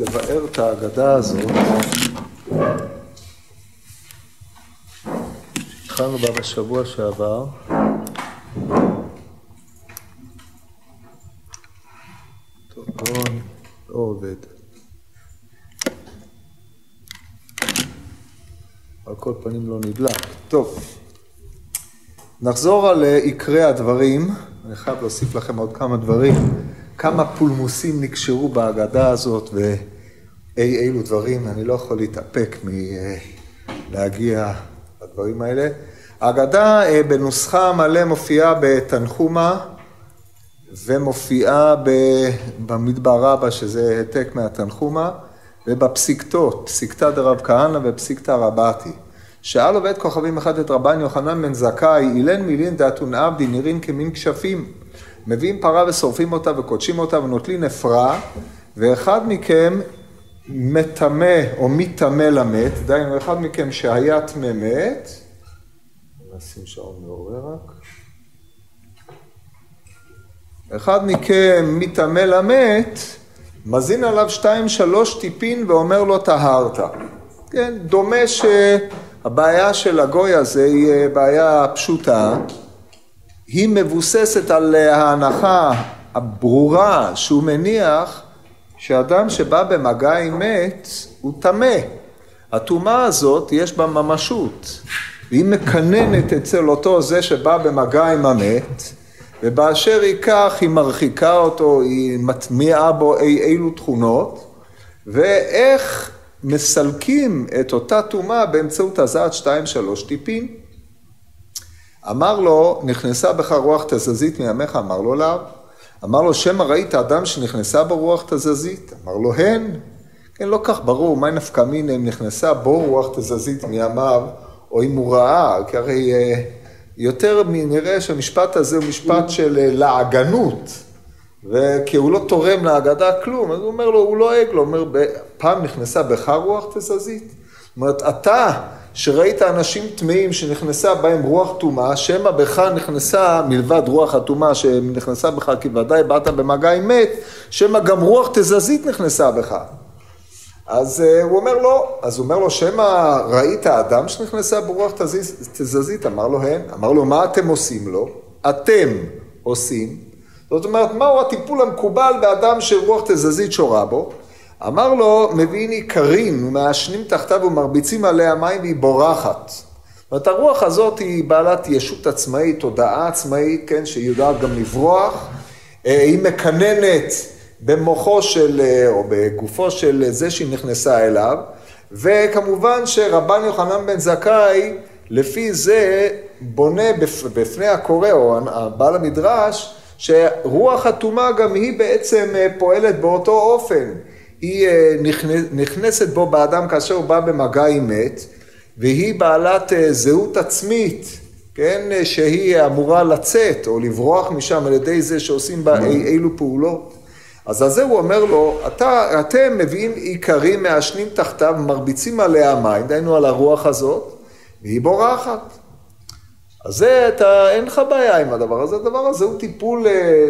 לבאר את ההגדה הזאת. התחלנו בה בשבוע שעבר. טוב, לא עובד. על כל פנים לא נדלק. טוב, נחזור על עיקרי הדברים. אני חייב להוסיף לכם עוד כמה דברים. כמה פולמוסים נקשרו בהגדה הזאת ואי אילו דברים, אני לא יכול להתאפק מלהגיע לדברים האלה. ההגדה בנוסחה מלא מופיעה בתנחומה ומופיעה במדבר רבה, שזה העתק מהתנחומה, ובפסיקתות, פסיקתא דרב כהנא ופסיקתא רבתי. שאל עובד כוכבים אחד את רבן יוחנן בן זכאי, אילן מילין דאתון עבדי נראים כמין כשפים. מביאים פרה ושורפים אותה וקודשים אותה ונוטלים אפרה, ואחד מכם מטמא או מטמא למת, דהיינו אחד מכם שהיה טמא מת, נשים שעון מעורר רק, אחד מכם מטמא למת, מזין עליו שתיים שלוש טיפין ואומר לו טהרת. כן, דומה שהבעיה של הגוי הזה היא בעיה פשוטה. היא מבוססת על ההנחה הברורה שהוא מניח שאדם שבא במגע עם מת הוא טמא. הטומאה הזאת יש בה ממשות והיא מקננת אצל אותו זה שבא במגע עם המת ובאשר היא כך היא מרחיקה אותו, היא מטמיעה בו אי אילו תכונות ואיך מסלקים את אותה טומאה באמצעות הזעת שתיים שלוש טיפין אמר לו, נכנסה בך רוח תזזית מימיך, אמר לו לאו. אמר לו, שמא ראית אדם שנכנסה בו רוח תזזית? אמר לו, הן. כן, לא כך ברור, מה נפקא מינא אם נכנסה בו רוח תזזית מימיו, או אם הוא ראה, כי הרי יותר נראה שהמשפט הזה הוא משפט של לעגנות, וכי הוא לא תורם להגדה כלום, אז הוא אומר לו, הוא לועג לא לו, הוא אומר, פעם נכנסה בך רוח תזזית? זאת אומרת, אתה שראית אנשים טמאים שנכנסה בהם רוח טומאה, שמא בך נכנסה, מלבד רוח הטומאה שנכנסה בך, כי ודאי באת במגע עם מת, שמא גם רוח תזזית נכנסה בך. אז uh, הוא אומר לו, אז הוא אומר לו, שמא ראית אדם שנכנסה ברוח תזז, תזזית? אמר לו, הן. אמר לו, מה אתם עושים לו? אתם עושים. זאת אומרת, מהו הטיפול המקובל באדם שרוח תזזית שורה בו? אמר לו, מביאים עיקרים ומעשנים תחתיו ומרביצים עליה מים והיא בורחת. זאת אומרת, הרוח הזאת היא בעלת ישות עצמאית, תודעה עצמאית, כן, שהיא יודעת גם לברוח. היא מקננת במוחו של, או בגופו של זה שהיא נכנסה אליו. וכמובן שרבן יוחנן בן זכאי, לפי זה בונה בפני הקורא, או בעל המדרש, שרוח הטומאה גם היא בעצם פועלת באותו אופן. היא נכנסת בו באדם כאשר הוא בא במגע עם מת, והיא בעלת זהות עצמית, כן, שהיא אמורה לצאת או לברוח משם על ידי זה שעושים בה אי, אילו פעולות. אז על זה הוא אומר לו, אתה, אתם מביאים עיקרים מעשנים תחתיו, מרביצים עליה מים, דהיינו על הרוח הזאת, והיא בורחת. אז זה, אתה, אין לך בעיה עם הדבר הזה, הדבר הזה הוא טיפול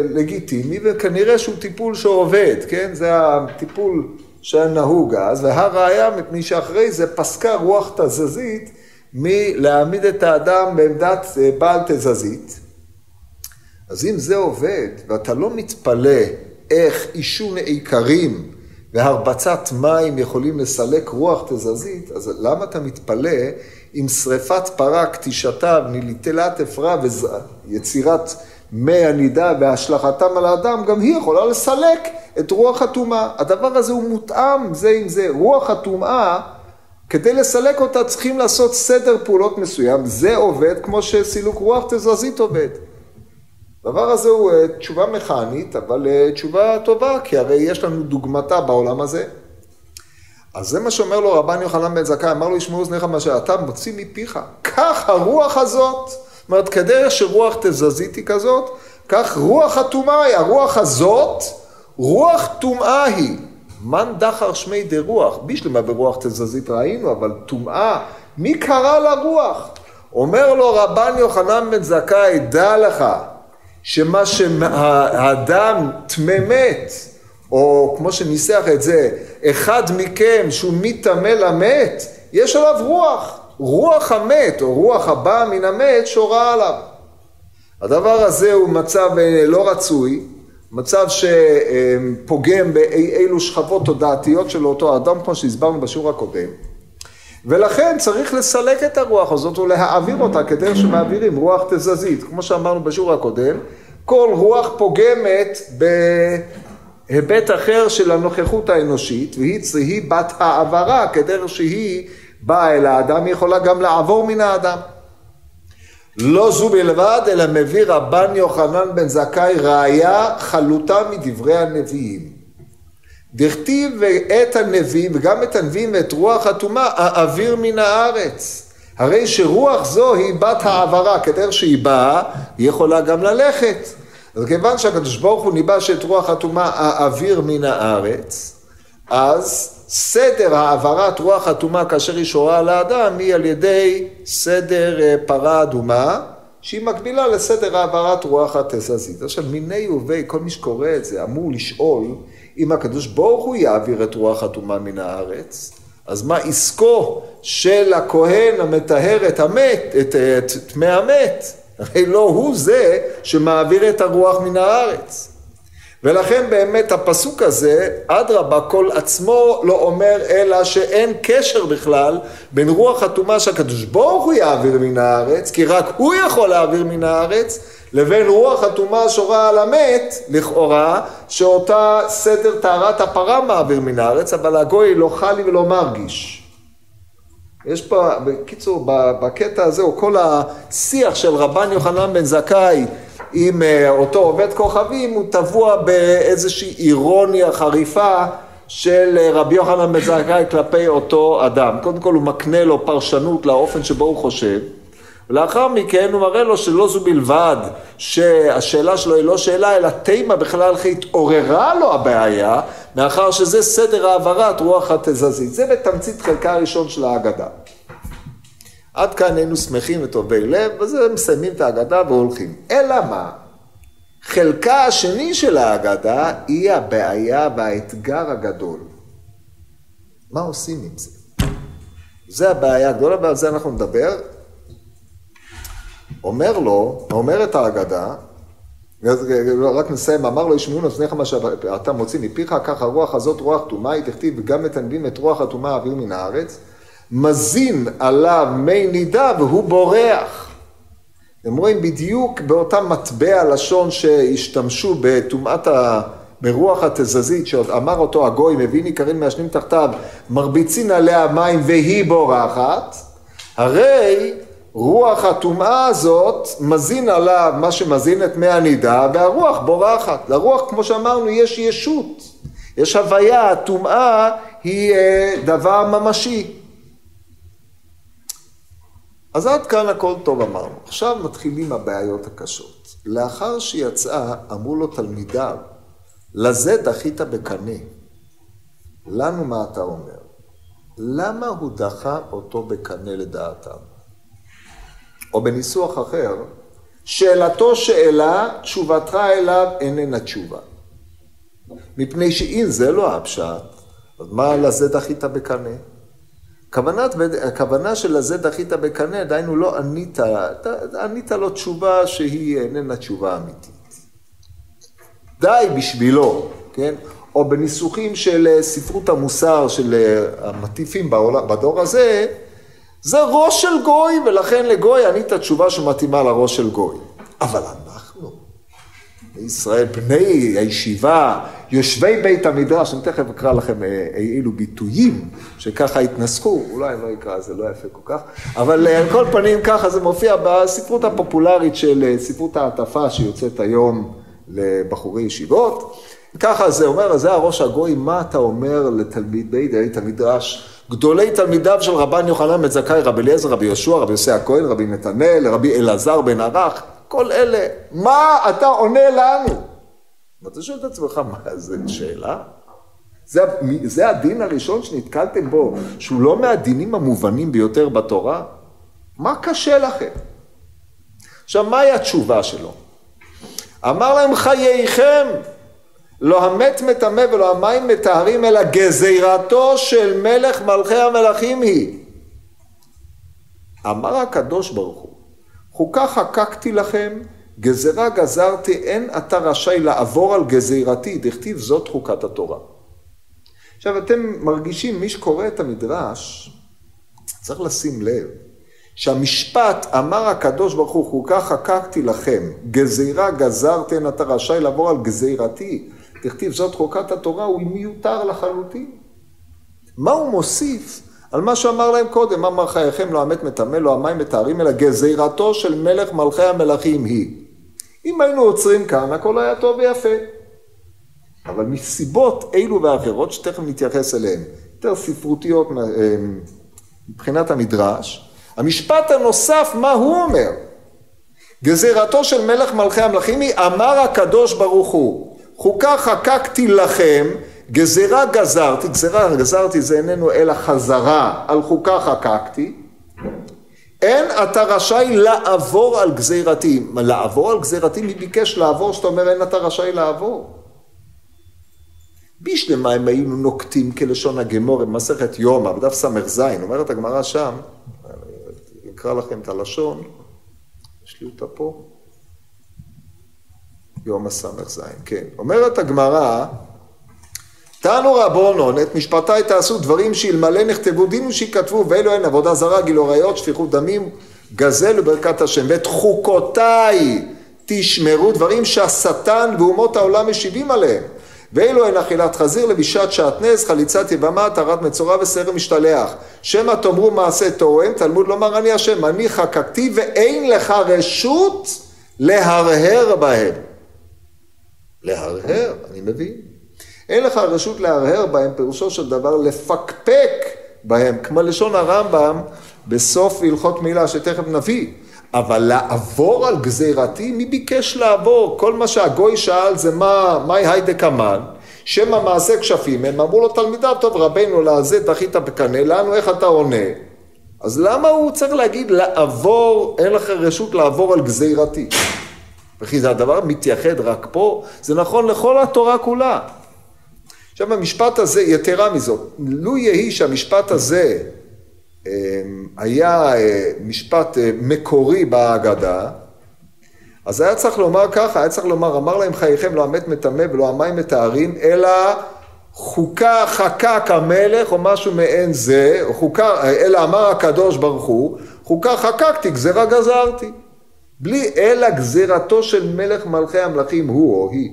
לגיטימי, וכנראה שהוא טיפול שעובד, כן? זה הטיפול שנהוג אז, והראיה מפני שאחרי זה פסקה רוח תזזית מלהעמיד את האדם בעמדת בעל תזזית. אז אם זה עובד, ואתה לא מתפלא איך עישון עיקרים והרבצת מים יכולים לסלק רוח תזזית, אז למה אתה מתפלא אם שריפת פרה, קטישתה, נטילת אפרה ויצירת מי הנידה והשלכתם על האדם, גם היא יכולה לסלק את רוח הטומאה. הדבר הזה הוא מותאם זה עם זה. רוח הטומאה, כדי לסלק אותה צריכים לעשות סדר פעולות מסוים. זה עובד כמו שסילוק רוח תזזית עובד. הדבר הזה הוא תשובה מכנית, אבל תשובה טובה, כי הרי יש לנו דוגמתה בעולם הזה. אז זה מה שאומר לו רבן יוחנן בן זכאי, אמר לו ישמעו אוזניך מה שאתה מוציא מפיך, כך הרוח הזאת, זאת אומרת כדי שרוח תזזית היא כזאת, כך רוח הטומאה היא, הרוח הזאת, רוח טומאה היא. מן דחר שמי דרוח, בישלמה ברוח תזזית ראינו, אבל טומאה, מי קרא לרוח? אומר לו רבן יוחנן בן זכאי, דע לך, שמה שהאדם טמא מת, או כמו שניסח את זה, אחד מכם שהוא מטמא למת, יש עליו רוח. רוח המת, או רוח הבא מן המת, שורה עליו. הדבר הזה הוא מצב אה, לא רצוי, מצב שפוגם באילו שכבות תודעתיות של אותו אדם, כמו שהסברנו בשיעור הקודם. ולכן צריך לסלק את הרוח הזאת ולהעביר אותה כדרך שמעבירים רוח תזזית. כמו שאמרנו בשיעור הקודם, כל רוח פוגמת בהיבט אחר של הנוכחות האנושית, והיא בת העברה כדרך שהיא באה אל האדם, היא יכולה גם לעבור מן האדם. לא זו בלבד, אלא מביא רבן יוחנן בן זכאי ראיה חלוטה מדברי הנביאים. דכתיב את הנביאים, וגם את הנביאים ואת רוח הטומאה, האוויר מן הארץ. הרי שרוח זו היא בת העברה, כדרך שהיא באה, היא יכולה גם ללכת. אז כיוון שהקדוש ברוך הוא ניבש את רוח הטומאה, האוויר מן הארץ, אז סדר העברת רוח הטומאה כאשר היא שורה על האדם היא על ידי סדר אה, פרה אדומה שהיא מקבילה לסדר העברת רוח התזזית. עכשיו מיני ובי כל מי שקורא את זה אמור לשאול אם הקדוש ברוך הוא יעביר את רוח הטומאה מן הארץ אז מה עסקו של הכהן המטהר את המת, את, את טמא המת? הרי לא הוא זה שמעביר את הרוח מן הארץ. ולכן באמת הפסוק הזה, אדרבה, כל עצמו לא אומר אלא שאין קשר בכלל בין רוח הטומאה שהקדוש ברוך הוא יעביר מן הארץ, כי רק הוא יכול להעביר מן הארץ, לבין רוח הטומאה שורה על המת, לכאורה, שאותה סדר טהרת הפרה מעביר מן הארץ, אבל הגוי לא חלי ולא מרגיש. יש פה, בקיצור, בקטע הזה, או כל השיח של רבן יוחנן בן זכאי עם אה, אותו עובד כוכבים, הוא טבוע באיזושהי אירוניה חריפה של אה, רבי יוחנן בן זכאי כלפי אותו אדם. קודם כל הוא מקנה לו פרשנות לאופן שבו הוא חושב, ולאחר מכן הוא מראה לו שלא זו בלבד שהשאלה שלו היא לא שאלה, אלא תימה בכלל התעוררה לו הבעיה, מאחר שזה סדר העברת רוח התזזית. זה בתמצית חלקה הראשון של ההגדה. עד כאן היינו שמחים וטובי לב, וזה מסיימים את ההגדה והולכים. אלא מה? חלקה השני של ההגדה היא הבעיה והאתגר הגדול. מה עושים עם זה? זה הבעיה הגדולה, ועל זה אנחנו נדבר. אומר לו, אומרת ההגדה, רק נסיים, אמר לו ישמעון אוזניך מה שאתה מוציא מפיך, ככה הרוח הזאת רוח טומאה, היא תכתיב וגם מתנבים את רוח הטומאה אוויר מן הארץ. מזין עליו מי נידה והוא בורח. אתם רואים בדיוק באותה מטבע לשון שהשתמשו בטומאת ה... ברוח התזזית שעוד אמר אותו הגוי, מבין עיקרים מעשנים תחתיו, מרביצין עליה מים והיא בורחת, הרי רוח הטומאה הזאת מזין עליו מה שמזין את מי הנידה והרוח בורחת. לרוח כמו שאמרנו יש ישות, יש הוויה, הטומאה היא אה, דבר ממשי. אז עד כאן הכל טוב אמרנו. עכשיו מתחילים הבעיות הקשות. לאחר שיצאה, אמרו לו תלמידיו, לזה דחית בקנה. לנו מה אתה אומר? למה הוא דחה אותו בקנה לדעתם? או בניסוח אחר, שאלתו שאלה, תשובתך אליו איננה תשובה. מפני שאם זה לא הפשט, אז מה לזה דחית בקנה? כוונת, הכוונה של הזה דחית בקנה, דהיינו לא ענית, ענית לו תשובה שהיא איננה תשובה אמיתית. די בשבילו, כן? או בניסוחים של ספרות המוסר של המטיפים בעולם, בדור הזה, זה ראש של גוי, ולכן לגוי ענית תשובה שמתאימה לראש של גוי. אבל אנחנו, בישראל, בני הישיבה, יושבי בית המדרש, אני תכף אקרא לכם אה, אילו ביטויים שככה התנסחו, אולי אני לא אקרא, זה לא יפה כל כך, אבל אה, על כל פנים ככה זה מופיע בספרות הפופולרית של אה, ספרות ההטפה שיוצאת היום לבחורי ישיבות. ככה זה אומר, זה הראש הגוי, מה אתה אומר לתלמיד בית המדרש? גדולי תלמידיו של רבן יוחנן בן זכאי, רבי אליעזר, רבי יהושע, רבי יוסי הכהן, רבי נתנאל, רבי אלעזר בן ערך, כל אלה, מה אתה עונה לנו? ואתה שואל את עצמך, מה זה שאלה? זה, זה הדין הראשון שנתקלתם בו, שהוא לא מהדינים המובנים ביותר בתורה? מה קשה לכם? עכשיו, מהי התשובה שלו? אמר להם חייכם, לא המת מטמא ולא המים מטהרים, אלא גזירתו של מלך מלכי המלכים היא. אמר הקדוש ברוך הוא, חוקה חקקתי לכם, גזירה גזרתי, אין אתה רשאי לעבור על גזירתי, דכתיב זאת חוקת התורה. עכשיו אתם מרגישים, מי שקורא את המדרש, צריך לשים לב, שהמשפט אמר הקדוש ברוך הוא חוקה חקקתי לכם, גזירה גזרתי, אין אתה רשאי לעבור על גזירתי, דכתיב זאת חוקת התורה, הוא מיותר לחלוטין. מה הוא מוסיף על מה שאמר להם קודם, אמר חייכם לא המת מטמא, לא המים מטהרים, אלא גזירתו של מלך מלכי המלכים היא. אם היינו עוצרים כאן, הכל היה טוב ויפה. אבל מסיבות אלו ואחרות, שתכף נתייחס אליהן, יותר ספרותיות אה, מבחינת המדרש, המשפט הנוסף, מה הוא אומר? גזירתו של מלך מלכי המלכים היא, אמר הקדוש ברוך הוא, חוקה חקקתי לכם, גזירה גזרתי, גזירה גזרתי זה איננו אלא חזרה, על חוקה חקקתי, אין אתה רשאי לעבור על גזירתי. לעבור על גזירתי, מי ביקש לעבור, שאתה אומר אין אתה רשאי לעבור? בישלמה הם היינו נוקטים כלשון הגמור במסכת יומא, בדף ס"ז, אומרת הגמרא שם, אני אקרא לכם את הלשון, יש לי אותה פה, יומא ס"ז, כן. אומרת הגמרא, תנו רבונון, את משפטי תעשו דברים שאלמלא נכתבו דין ושיכתבו, ואלו הן עבודה זרה, גילו עריות, שפיכות דמים, גזל וברכת השם. ואת חוקותיי תשמרו, דברים שהשטן ואומות העולם משיבים עליהם. ואלו הן אכילת חזיר, לבישת שעטנז, חליצת יבמה, טהרת מצורע וסרם משתלח. שמא תאמרו מעשה תורם, תלמוד לומר אני השם, אני חקקתי ואין לך רשות להרהר בהם. להרהר, אני מבין. אין לך רשות להרהר בהם, פירושו של דבר לפקפק בהם, כמו לשון הרמב"ם בסוף הלכות מילה שתכף נביא. אבל לעבור על גזירתי, מי ביקש לעבור? כל מה שהגוי שאל זה מה, מהי היידה קמן? שמא מעשה כשפים הם, אמרו לו תלמידיו, טוב רבנו לזה דחית בקנה, לנו איך אתה עונה? אז למה הוא צריך להגיד לעבור, אין לך רשות לעבור על גזירתי? וכי זה הדבר מתייחד רק פה, זה נכון לכל התורה כולה. עכשיו המשפט הזה, יתרה מזאת, לו יהי שהמשפט הזה אמ, היה אה, משפט אה, מקורי בהגדה, אז היה צריך לומר ככה, היה צריך לומר, אמר להם חייכם לא המת מטמא ולא המים מטהרים, אלא חוקה חקק המלך או משהו מעין זה, חוקה, אלא אמר הקדוש ברוך הוא, חוקה חקקתי, גזירה גזרתי. בלי אלא גזירתו של מלך מלכי המלכים הוא או היא.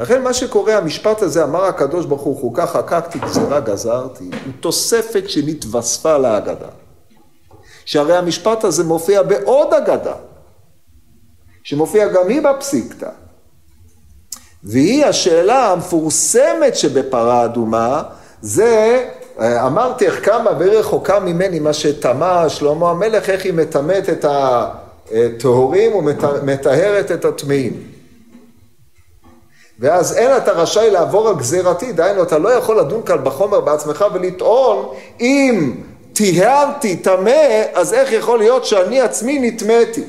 לכן מה שקורה, המשפט הזה, אמר הקדוש ברוך הוא, חוקה חקקתי, גזירה גזרתי, הוא תוספת שנתווספה להגדה. שהרי המשפט הזה מופיע בעוד אגדה, שמופיע גם היא בפסיקתא. והיא השאלה המפורסמת שבפרה אדומה, זה אמרתי איך כמה ורחוקה ממני מה שטמא שלמה המלך, איך היא מטמאת את הטהורים ומטהרת את הטמאים. ואז אין אתה רשאי לעבור על גזירתי, דהיינו אתה לא יכול לדון כאן בחומר בעצמך ולטעון אם טיהרתי טמא, אז איך יכול להיות שאני עצמי נטמאתי?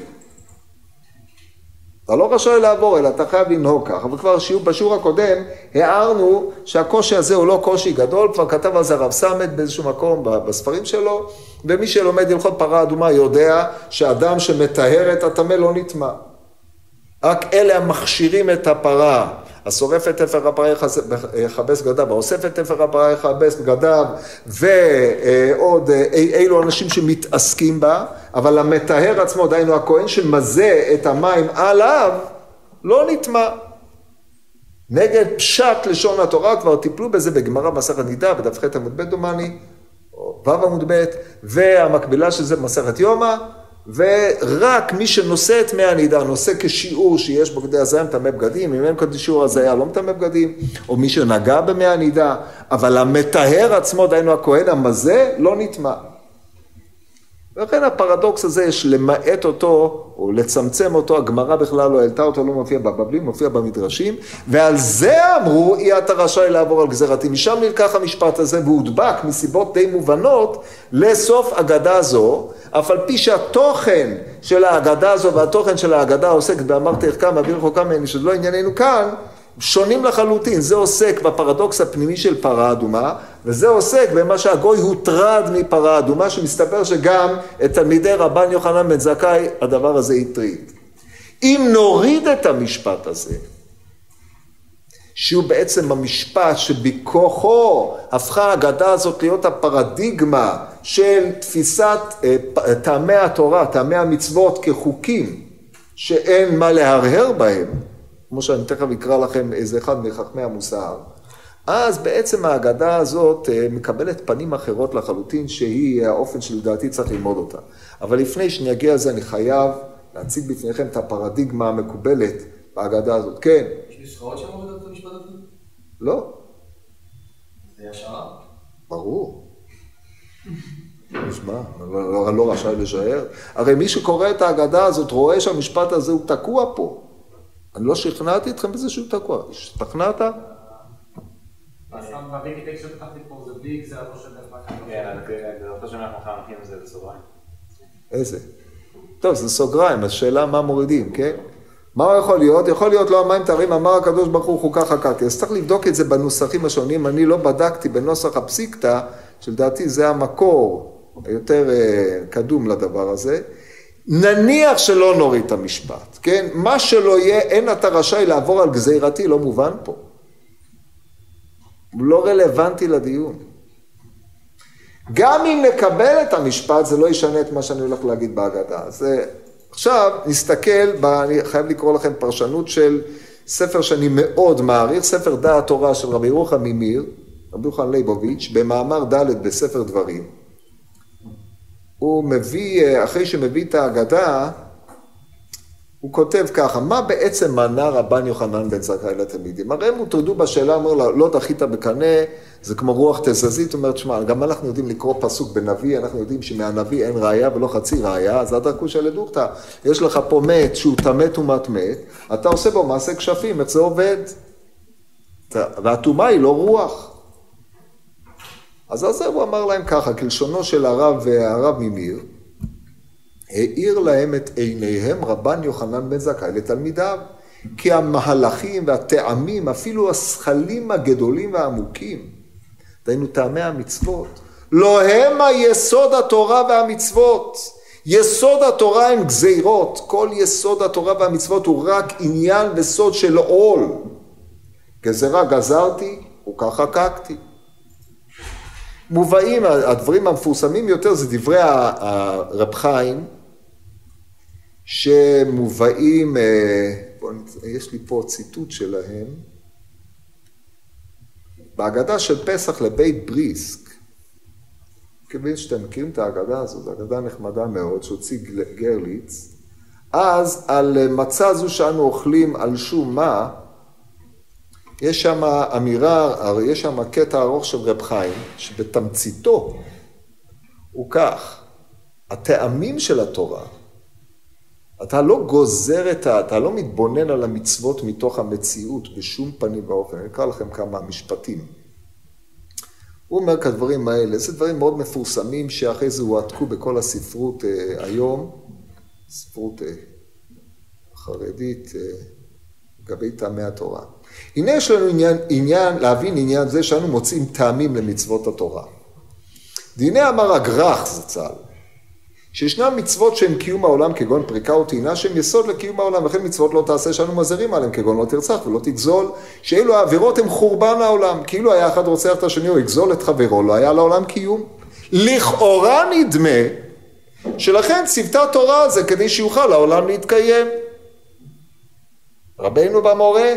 אתה לא רשאי לעבור, אלא אתה חייב לנהוג ככה. וכבר שיעור, בשיעור הקודם הערנו שהקושי הזה הוא לא קושי גדול, כבר כתב על זה הרב סמט באיזשהו מקום בספרים שלו, ומי שלומד הלכות פרה אדומה יודע שאדם שמטהר את הטמא לא נטמע. רק אלה המכשירים את הפרה השורף את תפר הפרה יכבס בגדיו, האוסף את תפר הפרה יכבס בגדיו, ועוד אילו אנשים שמתעסקים בה, אבל המטהר עצמו, דהיינו הכהן שמזה את המים עליו, לא נטמע. נגד פשט לשון התורה, כבר טיפלו בזה בגמרא מסכת נידה, בדף ח' עמוד ב' דומני, או ו' עמוד ב', והמקבילה של זה במסכת יומא, ורק מי שנושא את מי הנידה, נושא כשיעור שיש בו כדי הזיה מטמא בגדים, אם אין כדי שיעור הזיה לא מטמא בגדים, או מי שנגע במי הנידה, אבל המטהר עצמו, דהיינו הכהן המזה, לא נטמע. ולכן הפרדוקס הזה, יש למעט אותו, או לצמצם אותו, הגמרא בכלל לא העלתה אותו, לא מופיע בבבלים, מופיע במדרשים, ועל זה אמרו, אי אתה רשאי לעבור על גזירתי. משם נלקח המשפט הזה, והודבק מסיבות די מובנות לסוף אגדה זו, אף על פי שהתוכן של האגדה הזו והתוכן של האגדה עוסק באמרתי כמה, אביר רחוקה ממני, שזה לא ענייננו כאן, שונים לחלוטין. זה עוסק בפרדוקס הפנימי של פרה אדומה, וזה עוסק במה שהגוי הוטרד מפרה אדומה, שמסתבר שגם את תלמידי רבן יוחנן בן זכאי הדבר הזה הטריד. אם נוריד את המשפט הזה, שהוא בעצם המשפט שבכוחו הפכה האגדה הזאת להיות הפרדיגמה של תפיסת אה, טעמי התורה, טעמי המצוות כחוקים שאין מה להרהר בהם, כמו שאני תכף אקרא לכם איזה אחד מחכמי המוסר, אז בעצם האגדה הזאת אה, מקבלת פנים אחרות לחלוטין, שהיא האופן שלדעתי צריך ללמוד אותה. אבל לפני שאני אגיע לזה, אני חייב להציג בפניכם את הפרדיגמה המקובלת בהגדה הזאת. כן. יש נוסחאות שמורידות את המשפט הזה? לא. זה השערה? ברור. נשמע, לא, לא רשאי לשער. הרי מי שקורא את ההגדה הזאת רואה שהמשפט הזה הוא תקוע פה. אני לא שכנעתי אתכם בזה שהוא תקוע. השתכנעת? איזה? טוב, זה סוגריים, השאלה מה מורידים, כן? מה יכול להיות? יכול להיות לא המים תרים, אמר הקדוש ברוך הוא חוקה חקרתי. אז צריך לבדוק את זה בנוסחים השונים. אני לא בדקתי בנוסח הפסיקתא, שלדעתי זה המקור היותר אה, קדום לדבר הזה. נניח שלא נוריד את המשפט, כן? מה שלא יהיה, אין אתה רשאי לעבור על גזירתי, לא מובן פה. הוא לא רלוונטי לדיון. גם אם נקבל את המשפט, זה לא ישנה את מה שאני הולך להגיד בהגדה. זה... עכשיו, נסתכל, ב... אני חייב לקרוא לכם פרשנות של ספר שאני מאוד מעריך, ספר דעת תורה של רבי ירוחם ממיר, רבי ירוחם ליבוביץ', במאמר ד' בספר דברים. הוא מביא, אחרי שמביא את ההגדה, הוא כותב ככה, מה בעצם מנה רבן יוחנן בן זכאי לתלמידים? הרי הם הוטרדו בשאלה, אומר לה, לא דחית בקנה, זה כמו רוח תזזית, אומרת, שמע, גם אנחנו יודעים לקרוא פסוק בנביא, אנחנו יודעים שמהנביא אין ראייה ולא חצי ראייה, אז עד הכושה לדוכתא, יש לך פה מת שהוא טמא טומאת מת, אתה עושה בו מעשה כשפים, איך זה עובד? והטומאה היא לא רוח. אז על זה הוא אמר להם ככה, כלשונו של הרב, הרב ממיר, האיר להם את עיניהם רבן יוחנן בן זכאי לתלמידיו. כי המהלכים והטעמים, אפילו השכלים הגדולים והעמוקים, דהיינו טעמי המצוות, לא הם היסוד התורה והמצוות. יסוד התורה הם גזירות, כל יסוד התורה והמצוות הוא רק עניין וסוד של עול. גזרה גזרתי וכך חקקתי. מובאים, הדברים המפורסמים יותר זה דברי הרב חיים, שמובאים, אה, יש לי פה ציטוט שלהם, בהגדה של פסח לבית בריסק, כיוון שאתם מכירים את ההגדה הזאת, זו הגדה נחמדה מאוד, שהוציא גרליץ, אז על מצה זו שאנו אוכלים על שום מה, יש שם אמירה, יש שם קטע ארוך של רב חיים, שבתמציתו הוא כך, הטעמים של התורה, אתה לא גוזר את ה... אתה לא מתבונן על המצוות מתוך המציאות בשום פנים ואופן. אני אקרא לכם כמה משפטים. הוא אומר כדברים האלה, זה דברים מאוד מפורסמים שאחרי זה הועתקו בכל הספרות אה, היום, ספרות אה, חרדית אה, לגבי טעמי התורה. הנה יש לנו עניין, עניין, להבין עניין זה שאנו מוצאים טעמים למצוות התורה. דיני אמר הגרח זצ"ל, שישנן מצוות שהן קיום העולם כגון פריקה או טעינה שהן יסוד לקיום העולם וכן מצוות לא תעשה שאנו מזהירים עליהן כגון לא תרצח ולא תגזול שאילו העבירות הן חורבן העולם כאילו היה אחד רוצח את השני או יגזול את חברו לא היה לעולם קיום לכאורה נדמה שלכן צוותה תורה זה כדי שיוכל העולם להתקיים רבנו במורה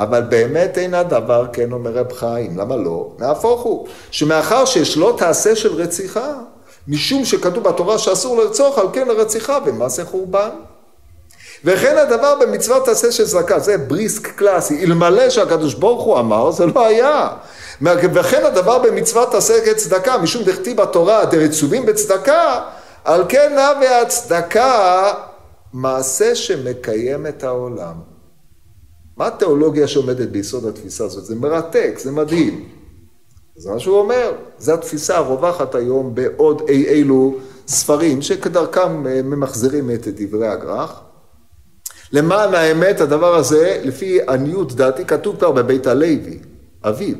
אבל באמת אין הדבר כן אומר רב חיים, למה לא? נהפוך הוא, שמאחר שיש לא תעשה של רציחה, משום שכתוב בתורה שאסור לרצוח, על כן הרציחה ומעשה חורבן. וכן הדבר במצוות תעשה של צדקה, זה בריסק קלאסי, אלמלא שהקדוש ברוך הוא אמר, זה לא היה. וכן הדבר במצוות תעשה כצדקה, משום דכתיב בתורה, דרצובים בצדקה, על כן נא והצדקה מעשה שמקיים את העולם. מה התיאולוגיה שעומדת ביסוד התפיסה הזאת? זה מרתק, זה מדהים. זה מה שהוא אומר, זו התפיסה הרווחת היום בעוד אי אילו ספרים שכדרכם אה, ממחזרים את דברי הגר"ח. למען האמת, הדבר הזה, לפי עניות דעתי, כתוב כבר בבית הלוי, אביו.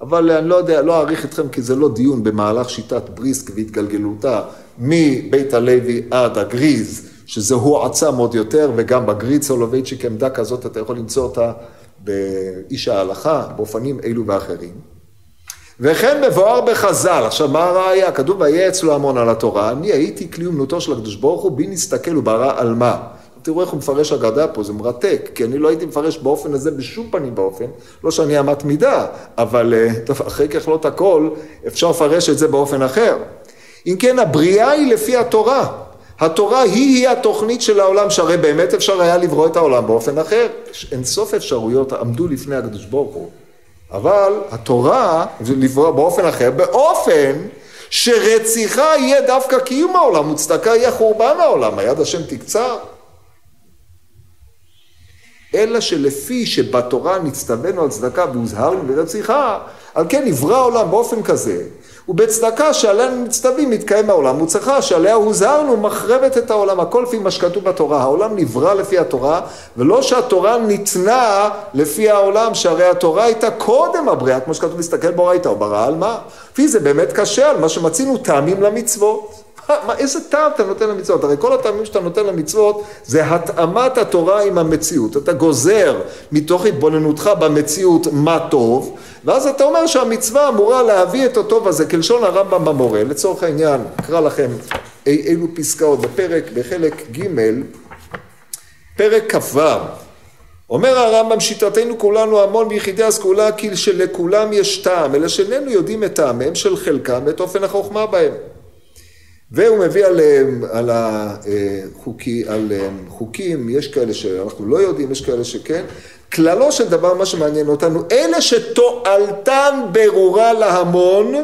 אבל אני לא יודע, לא אעריך אתכם כי זה לא דיון במהלך שיטת בריסק והתגלגלותה מבית הלוי עד הגריז, שזה הועצם עוד יותר, וגם בגריד סולובייצ'יק עמדה כזאת, אתה יכול למצוא אותה באיש ההלכה, באופנים אלו ואחרים. וכן מבואר בחז"ל, עכשיו מה הראיה? כתוב ויהיה אצלו המון על התורה, אני הייתי כלי אומנותו של הקדוש ברוך הוא, בי נסתכל וברא על מה. תראו איך הוא מפרש אגדה פה, זה מרתק, כי אני לא הייתי מפרש באופן הזה בשום פנים באופן, לא שאני אמת מידה, אבל אה, טוב, אחרי ככלות הכל, אפשר לפרש את זה באופן אחר. אם כן, הבריאה היא לפי התורה. התורה היא-היא התוכנית של העולם, שהרי באמת אפשר היה לברוא את העולם באופן אחר. אין סוף אפשרויות עמדו לפני הקדוש ברוך הוא. אבל התורה, לברוא באופן אחר, באופן שרציחה יהיה דווקא קיום העולם, וצדקה יהיה חורבן העולם, היד השם תקצר. אלא שלפי שבתורה נצטווינו על צדקה והוזהרנו ברציחה, על כן נברא העולם באופן כזה, ובצדקה שעליה נצטווים מתקיים העולם, וצריכה שעליה הוזהרנו מחרבת את העולם, הכל לפי מה שכתוב בתורה, העולם נברא לפי התורה, ולא שהתורה ניתנה לפי העולם, שהרי התורה הייתה קודם הבריאה, כמו שכתוב להסתכל באורייתא, או ברא על מה? לפי זה באמת קשה, על מה שמצינו טעמים למצוות. מה, איזה טעם אתה נותן למצוות? הרי כל הטעמים שאתה נותן למצוות זה התאמת התורה עם המציאות. אתה גוזר מתוך התבוננותך במציאות מה טוב, ואז אתה אומר שהמצווה אמורה להביא את הטוב הזה, כלשון הרמב"ם במורה. לצורך העניין, אקרא לכם אי, אילו פסקאות בפרק, בחלק ג', פרק כ"ו. אומר הרמב"ם, שיטתנו כולנו המון ביחידי הסגולה, כי שלכולם יש טעם, אלא שאיננו יודעים את טעמיהם של חלקם ואת אופן החוכמה בהם. והוא מביא על, על, החוקי, על חוקים, יש כאלה שאנחנו לא יודעים, יש כאלה שכן. כללו של דבר, מה שמעניין אותנו, אלה שתועלתן ברורה להמון,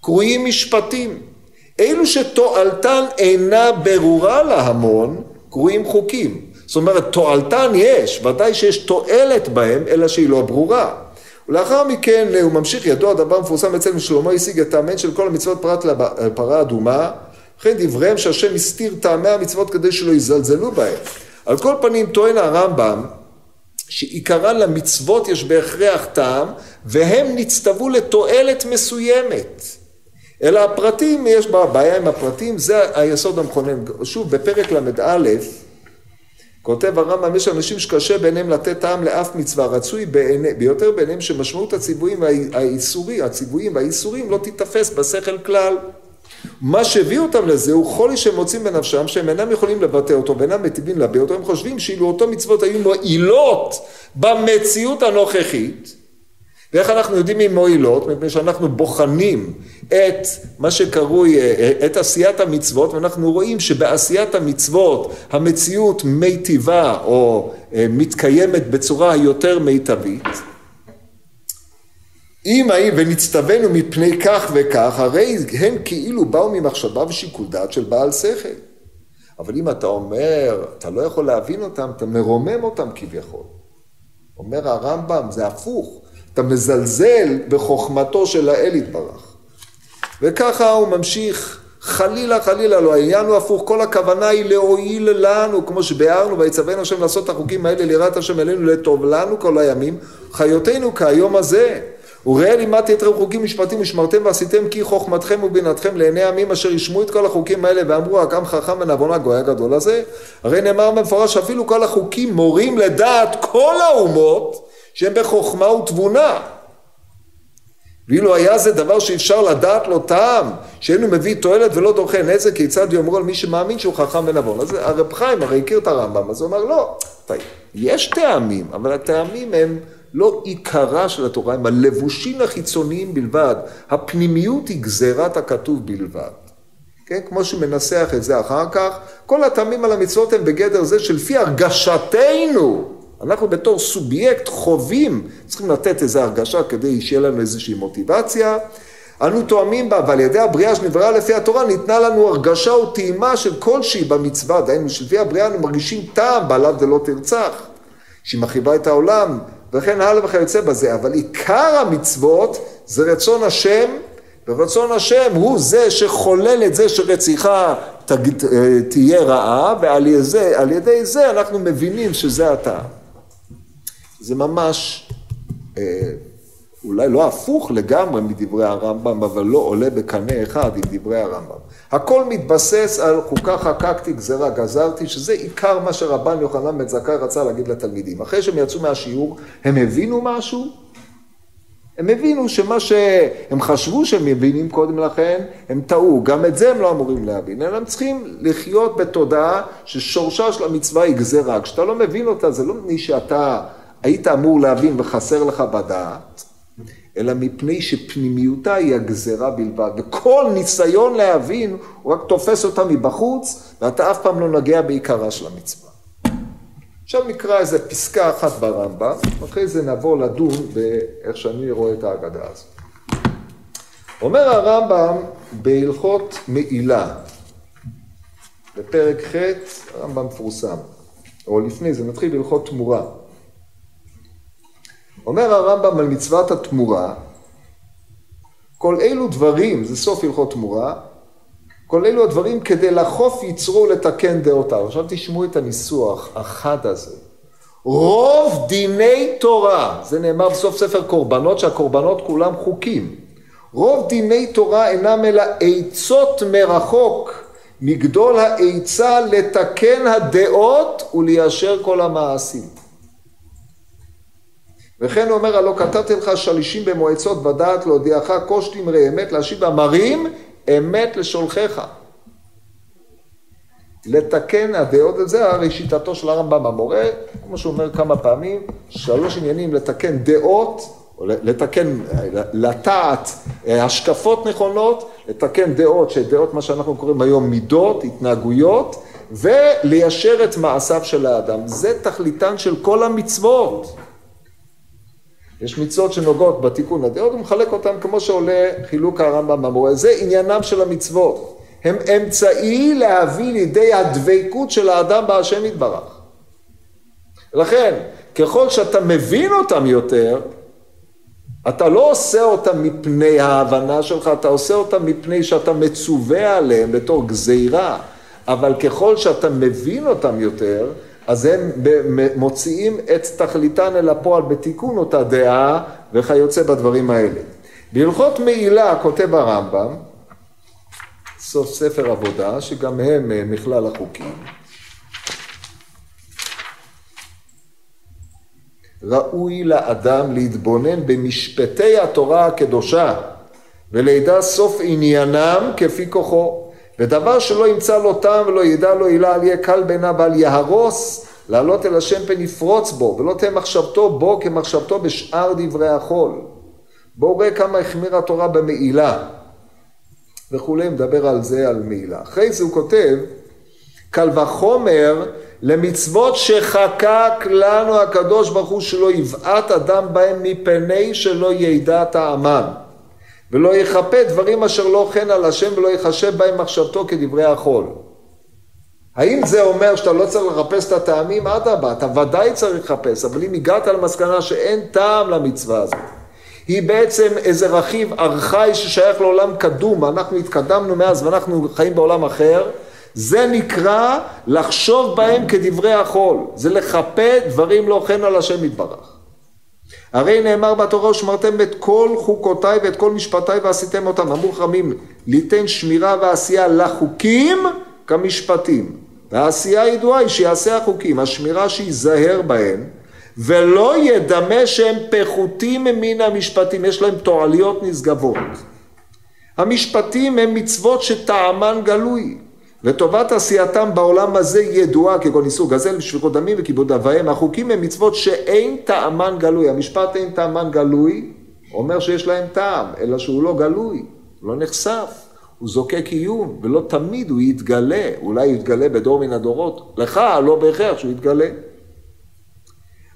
קרויים משפטים. אלו שתועלתן אינה ברורה להמון, קרויים חוקים. זאת אומרת, תועלתן יש, ודאי שיש תועלת בהם, אלא שהיא לא ברורה. ולאחר מכן הוא ממשיך, ידוע הדבר מפורסם אצלנו, שלמה השיג את האמן של כל המצוות פרט לפרה אדומה, וכן דבריהם שהשם הסתיר טעמי המצוות כדי שלא יזלזלו בהם. על כל פנים טוען הרמב"ם שעיקרן למצוות יש בהכרח טעם והם נצטוו לתועלת מסוימת. אלא הפרטים, יש בעיה עם הפרטים, זה היסוד המכונן. שוב, בפרק ל"א כותב הרמב"ם, יש אנשים שקשה בעיניהם לתת טעם לאף מצווה, רצוי בעיני, ביותר בעיניהם שמשמעות הציוויים והאיסורים, הציוויים והאיסורים לא תיתפס בשכל כלל. מה שהביא אותם לזה הוא חולי שהם מוצאים בנפשם שהם אינם יכולים לבטא אותו ואינם מטיבים להביע אותו, הם חושבים שאילו אותו מצוות היו מועילות במציאות הנוכחית ואיך אנחנו יודעים אם מועילות? מפני שאנחנו בוחנים את מה שקרוי, את עשיית המצוות ואנחנו רואים שבעשיית המצוות המציאות מיטיבה או אה, מתקיימת בצורה היותר מיטבית אם האם ונצטווינו מפני כך וכך, הרי הם כאילו באו ממחשבה ושיקול דעת של בעל שכל. אבל אם אתה אומר, אתה לא יכול להבין אותם, אתה מרומם אותם כביכול. אומר הרמב"ם, זה הפוך, אתה מזלזל בחוכמתו של האל יתברך. וככה הוא ממשיך, חלילה חלילה לא, העניין הוא הפוך, כל הכוונה היא להועיל לנו, כמו שביארנו, ויצווינו השם לעשות את החוקים האלה, ליראת השם אלינו, לטוב לנו כל הימים, חיותנו כהיום הזה. וראה לימדתי אתכם חוקים משפטים ושמרתם ועשיתם כי חוכמתכם ובינתכם לעיני עמים אשר ישמעו את כל החוקים האלה ואמרו הקם חכם ונבון הגוי הגדול הזה הרי נאמר במפורש אפילו כל החוקים מורים לדעת כל האומות שהם בחוכמה ותבונה ואילו היה זה דבר שאפשר לדעת לו טעם, שאינו מביא תועלת ולא דוחה נזק, כיצד יאמרו על מי שמאמין שהוא חכם ונבון. אז הרב חיים הרי הכיר את הרמב"ם, אז הוא אמר לא, יש טעמים, אבל הטעמים הם לא עיקרה של התורה, הם הלבושים החיצוניים בלבד. הפנימיות היא גזירת הכתוב בלבד. כן? כמו שמנסח את זה אחר כך, כל הטעמים על המצוות הם בגדר זה שלפי הרגשתנו, אנחנו בתור סובייקט חווים, צריכים לתת איזו הרגשה כדי שיהיה לנו איזושהי מוטיבציה. אנו תואמים בה, ועל ידי הבריאה שנבראה לפי התורה, ניתנה לנו הרגשה וטעימה של כלשהי במצווה, דהיינו שלפי הבריאה אנו מרגישים טעם בעליו דלא תרצח, שהיא מרחיבה את העולם, וכן הלאה וכיוצא בזה, אבל עיקר המצוות זה רצון השם, ורצון השם הוא זה שחולל את זה שרציחה תגיד, אה, תהיה רעה, ועל ידי, ידי זה אנחנו מבינים שזה הטעם. זה ממש אה, אולי לא הפוך לגמרי מדברי הרמב"ם, אבל לא עולה בקנה אחד עם דברי הרמב"ם. הכל מתבסס על חוקה חקקתי גזרה גזרתי, שזה עיקר מה שרבן יוחנן בן זכאי רצה להגיד לתלמידים. אחרי שהם יצאו מהשיעור, הם הבינו משהו? הם הבינו שמה שהם חשבו שהם מבינים קודם לכן, הם טעו. גם את זה הם לא אמורים להבין, אלא הם צריכים לחיות בתודעה ששורשה של המצווה היא גזרה. כשאתה לא מבין אותה, זה לא מפני שאתה היית אמור להבין וחסר לך בדעת. אלא מפני שפנימיותה היא הגזרה בלבד, וכל ניסיון להבין הוא רק תופס אותה מבחוץ, ואתה אף פעם לא נוגע בעיקרה של המצווה. עכשיו נקרא איזה פסקה אחת ברמב"ם, אחרי זה נעבור לדון באיך שאני רואה את ההגדה הזאת. אומר הרמב"ם בהלכות מעילה, בפרק ח', הרמב"ם מפורסם, או לפני זה, נתחיל בהלכות תמורה. אומר הרמב"ם על מצוות התמורה, כל אלו דברים, זה סוף הלכות תמורה, כל אלו הדברים כדי לחוף יצרו ולתקן דעותיו. עכשיו תשמעו את הניסוח החד הזה. רוב דיני תורה, זה נאמר בסוף ספר קורבנות, שהקורבנות כולם חוקים. רוב דיני תורה אינם אלא עצות מרחוק מגדול העצה לתקן הדעות וליישר כל המעשים. וכן הוא אומר, הלא כתבתי לך שלישים במועצות ודעת להודיעך כוש תמרי אמת להשיב אמרים אמת לשולחיך. לתקן הדעות, זה הרי שיטתו של הרמב"ם המורה, כמו שהוא אומר כמה פעמים, שלוש עניינים לתקן דעות, או לתקן, לטעת השקפות נכונות, לתקן דעות, שדעות מה שאנחנו קוראים היום מידות, התנהגויות, וליישר את מעשיו של האדם. זה תכליתן של כל המצוות. יש מצוות שנוגעות בתיקון הדעות, הוא מחלק אותן כמו שעולה חילוק הרמב"ם במורה. זה עניינם של המצוות. הם אמצעי להביא לידי הדבקות של האדם בהשם יתברך. לכן, ככל שאתה מבין אותם יותר, אתה לא עושה אותם מפני ההבנה שלך, אתה עושה אותם מפני שאתה מצווה עליהם בתור גזירה, אבל ככל שאתה מבין אותם יותר, אז הם מוציאים את תכליתן אל הפועל בתיקון אותה דעה וכיוצא בדברים האלה. בהלכות מעילה כותב הרמב"ם, סוף ספר עבודה, שגם הם אה, מכלל החוקים. ראוי לאדם להתבונן במשפטי התורה הקדושה ולידע סוף עניינם כפי כוחו. ודבר שלא ימצא לו טעם ולא ידע לו הילה, אל יהיה קל בעיניו ואל יהרוס, לעלות אל השם פן יפרוץ בו, ולא תהיה מחשבתו בו כמחשבתו בשאר דברי החול. בואו ראה כמה החמירה התורה במעילה. וכולי, מדבר על זה, על מעילה. אחרי זה הוא כותב, קל וחומר למצוות שחקק לנו הקדוש ברוך הוא שלא יבעט אדם בהם מפני שלא ידע טעמן. ולא יכפה דברים אשר לא חן על השם ולא יחשב בהם מחשבתו כדברי החול. האם זה אומר שאתה לא צריך לחפש את הטעמים? אדרבה, אתה ודאי צריך לחפש, אבל אם הגעת למסקנה שאין טעם למצווה הזאת, היא בעצם איזה רכיב ארכאי ששייך לעולם קדום, אנחנו התקדמנו מאז ואנחנו חיים בעולם אחר, זה נקרא לחשוב בהם כדברי החול, זה לחפה דברים לא חן על השם יתברך. הרי נאמר בתורה ושמרתם את כל חוקותיי ואת כל משפטיי ועשיתם אותם. אמרו חכמים, ליתן שמירה ועשייה לחוקים כמשפטים. והעשייה הידועה היא שיעשה החוקים, השמירה שייזהר בהם, ולא ידמה שהם פחותים מן המשפטים, יש להם תועליות נשגבות. המשפטים הם מצוות שטעמן גלוי. וטובת עשייתם בעולם הזה ידועה, כגון איסור גזל ושפיכות דמים וכיבוד אביהם. החוקים הם מצוות שאין טעמן גלוי. המשפט אין טעמן גלוי, אומר שיש להם טעם, אלא שהוא לא גלוי, לא נחשף, הוא זוקק עיון, ולא תמיד הוא יתגלה, אולי יתגלה בדור מן הדורות. לך לא בהכרח שהוא יתגלה.